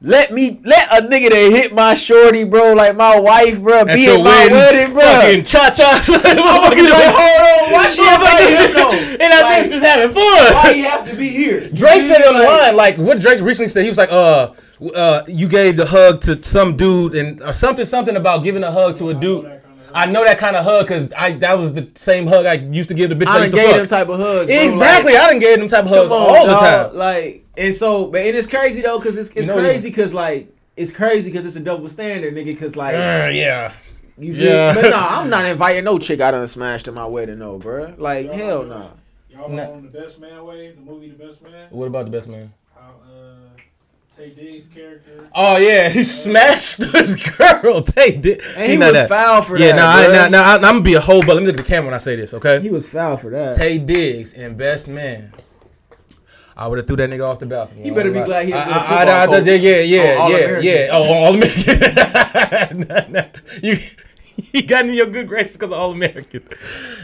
Let me let a nigga that hit my shorty, bro, like my wife, bro, At be at my wedding, bro. fucking cha cha. I'm be like, hold on, why she invite him though? And I Like, think just having fun. Why you have to be here? Drake said it on the Like- line, like what Drake recently said. He was like, uh. Uh, you gave the hug to some dude and or something, something about giving a hug to a dude. That kinda hug. I know that kind of hug because I that was the same hug I used to give the bitch I I done used to gave fuck. them type of hugs. bro. Exactly, Like, I done gave them type of hugs come all on, the time. Like, and so, but it is crazy though, cause it's it's You know crazy, cause like it's crazy, cause it's a double standard, nigga. Cause like Uh, yeah. you, feel yeah. But nah, I'm not inviting no chick I done smashed at my wedding, no, bro. Like Y'all hell know no. that. Y'all Nah. know on the Best Man way, the movie The Best Man, What about the best man? how uh, Taye Diggs' character. Oh yeah, he smashed this girl. Taye did. And he was foul for Yeah, that. no, I, bruh. now, now I, I'm gonna be a whole, but let me look at the camera when I say this, okay? He was foul for that. Taye Diggs and best man. I would have threw that nigga off the balcony. He better be I- glad he a I- good I- football I- I- coach. Yeah, yeah, yeah, Oh, yeah, All-American. yeah. Oh, all American. you, he got in your good graces because of all American.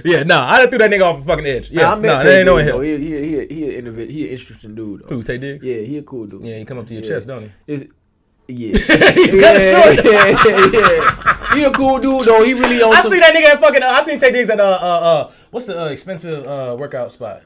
Yeah, no, I threw that nigga off a fucking edge. Yeah, Nah, I no, met that Taye ain't no Diggs, him. He he he he an innovative, he an interesting dude. Though. Who, Taye Diggs? Yeah, he a cool dude. Yeah, he come up to your Yeah. chest, don't he? Is yeah. He's yeah, kinda short. yeah, yeah, yeah. He a cool dude though. He really on I some. see that nigga at fucking. Uh, I seen Taye Diggs at uh uh uh. What's the uh, expensive uh workout spot?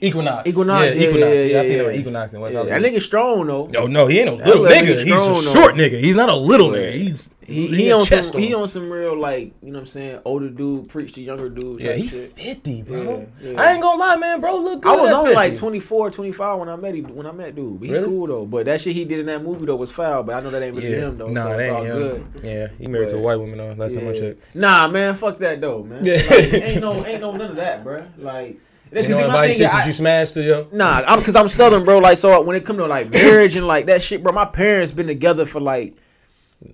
Equinox. Equinox, Yeah, yeah, Equinox. yeah, Yeah, I yeah, seen him at Equinox in West Yeah, that nigga strong though. No, no, he ain't no little nigga. He's a though. short nigga. He's not a little nigga. He's He, he on some he on. on some real like you know what I'm saying older dude preach to younger dude. Yeah, he's shit. 50, bro. Yeah, yeah. I ain't gonna lie, man, bro. Look good. I was only like 50. 24, 25 when I met him, when I met dude. But he Really? cool though. But that shit he did in that movie though was foul. But I know that ain't really Yeah, him though. nah, so that it's ain't all him. good. Yeah, he married to a white woman though. Last time I checked. Nah, man, fuck that though, man. Yeah. Like, ain't no, ain't no none of that, bro. Like, You cause know, invite chicks that you smashed to yo. Nah, I'm because I'm Southern, bro. Like, so when it come to like marriage and like that shit, bro, my parents been together for like,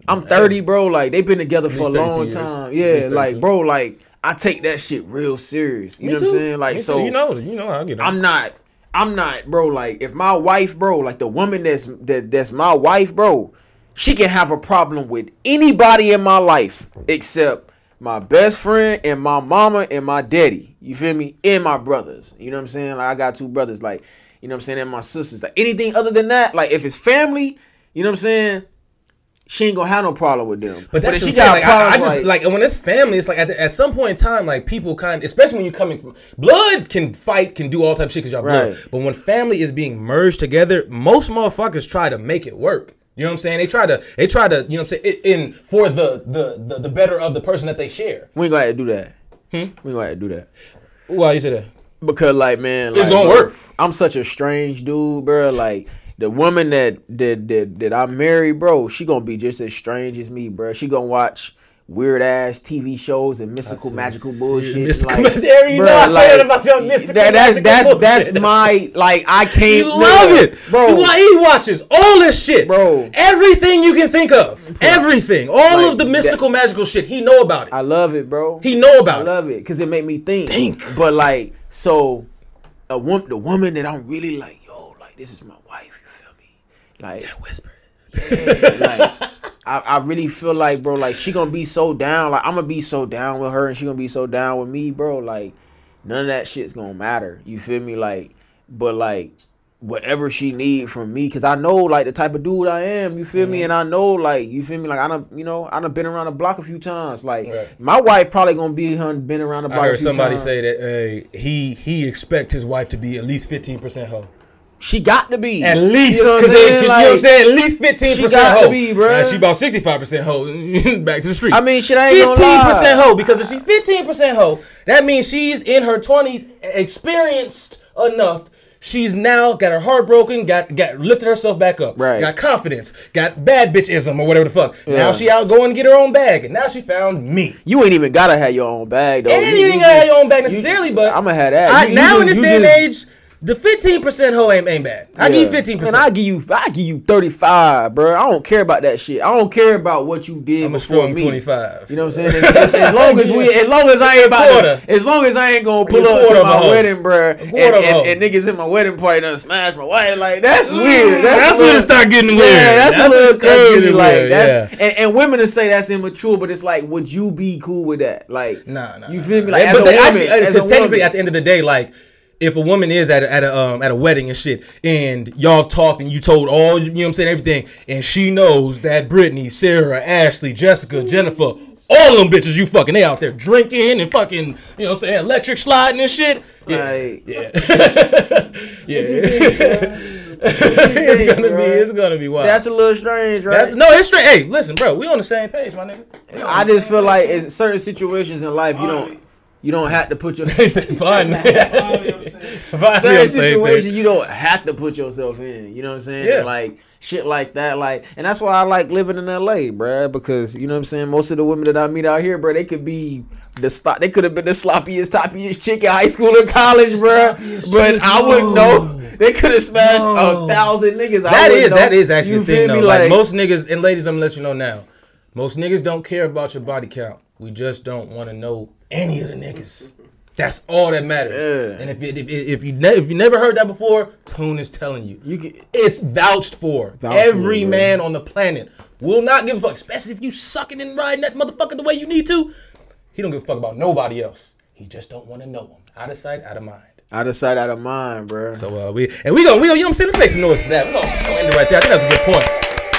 I'm 30, bro. Like they've been together for a long time. Yeah, like, bro, like I take that shit real serious. You know what I'm saying? Like, Me so too. you know, you know, I get it. I'm not, I'm not, bro. Like, if my wife, bro, like the woman that's that that's my wife, bro, she can have a problem with anybody in my life except my best friend and my mama and my daddy. You feel me? And my brothers. You know what I'm saying? Like I got two brothers. Like, you know what I'm saying? And my sisters. Like anything other than that, like if it's family, you know what I'm saying? She ain't gonna have no problem with them. But that's what she got Like, I, I just like, when it's family, it's like at, the, at some point in time, like people kind, especially when you're coming from blood, can fight, can do all type of shit because y'all blood. But when family is being merged together, most motherfuckers try to make it work. You know what I'm saying? They try to, they try to, you know what I'm saying, in, in for the, the the the better of the person that they share. we ain't gonna have to do that. Hmm? We ain't gonna have to do that. Why you say that? because like man, It's gonna bro, work. I'm such a strange dude, bro. Like the woman that that that that I marry, bro, she gonna be just as strange as me, bro. She gonna watch weird ass TV shows and mystical, magical bullshit. mystical- like, There you bruh, know I said about your mystical, That, that's magical that's that's bullshit. my like I can't You love bruh, it, bro. You He watches all this shit, Bro. Everything you can think of, everything, all Like, of the that- mystical, magical shit. He know about it. I love it, bro. he know I about it. I love it because it made me think. Think. But like, so a woman, the woman that I'm really like, yo, like this is my wife. You feel me? Like, Whisper. like I, I really feel like bro like she gonna be so down like i'm gonna be so down with her and she gonna be so down with me bro like none of that shit's gonna matter you feel me like but like whatever she need from me because i know like the type of dude i am you feel me Mm-hmm. and i know like you feel me like i done you know i done been around the block a few times like Right. my wife probably gonna be her been around the block I a heard few somebody times. say that uh, he he expect his wife to be at least fifteen percent hoe. She got to be At least, you know what because I'm you saying? know what I'm Like, saying. At least fifteen she percent got to hoe. be, bruh. Now, she about sixty five percent hoe. Back to the streets. i mean shit i ain't fifteen percent hoe because if she's fifteen percent hoe, that means she's in her twenties, experienced enough. She's now got her heart broken, got got lifted herself back up, Right. got confidence, got bad bitchism or whatever the fuck. Yeah. Now she out going to get her own bag, and now she found me. You ain't even gotta have your own bag though. And you ain't gotta have your own bag necessarily, but I'm gonna have that. I, You- you now in this day and age, the fifteen percent hoe ain't, ain't bad. I give you fifteen And I percent. give you, I give you 35, bro. I don't care about that shit. I don't care about what you did I'm a before me. twenty five. You know what I'm saying? As, as- as long as we, as long as I ain't about, to, as long as I ain't gonna pull up to my wedding, bro, and, and, and niggas in my wedding party done smash my wife, like that's mm. weird. That's, That's when it start getting weird. Yeah, that's, That's a when little it crazy. getting Like weird, that's yeah. and, and women to say that's immature, but it's like, would you be cool with that? Like, Nah, nah. you feel me? Like, as a woman, actually, as a because technically, at the end of the day, like if a woman is at a, at a um at a wedding and shit, and y'all talked and you told all you know what I'm saying everything, and she knows that Brittany, Sarah, Ashley, Jessica, Jennifer. All them bitches you fucking, they out there drinking and fucking, you know what I'm saying, electric sliding and shit. Yeah, Like- yeah, yeah. it's think, gonna be, it's gonna be wild. that's a little strange, right? That's, no, it's straight. Hey, listen, bro, we on the same page, my nigga. I just feel like in certain situations in life, you don't you don't have to put He yourself said, fine. Finally, I'm saying. Finally, certain I'm saying situations things. you don't have to put yourself in. You know what I'm saying? Yeah. Like shit like that, like, and that's why I like living in LA, bruh, because you know what I'm saying. Most of the women that I meet out here, bruh, they could be the stop. They could have been the sloppiest, toppiest chick in high school or college, bruh. But chick, I wouldn't know. They could have smashed No. a thousand niggas. I That wouldn't is know. that is actually You the thing though. me? Like, most niggas and ladies, I'm gonna let you know now. Most niggas don't care about your body count. We just don't want to know any of the niggas. That's all that matters. Yeah. And if if, if, if you ne- if you never heard that before, Tune is telling you. You can, It's vouched for. Vouched Every bro. man on the planet will not give a fuck, especially if you sucking and riding that motherfucker the way you need to. He don't give a fuck about nobody else. He just don't want to know him. Out of sight, out of mind. out of sight, out of mind, bro. So uh, we and we go, we go, you know what I'm saying? Let's make some noise for that. We're gonna, we're gonna end it right there. I think that's a good point.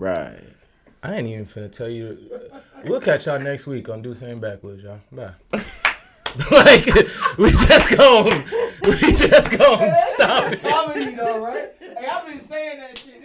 Right. I ain't even finna tell you. We'll catch y'all next week on Do Saying Backwoods, y'all. Bye. like we just gon' we just gon' stop it. Comedy though, right? Hey, I've been saying that shit.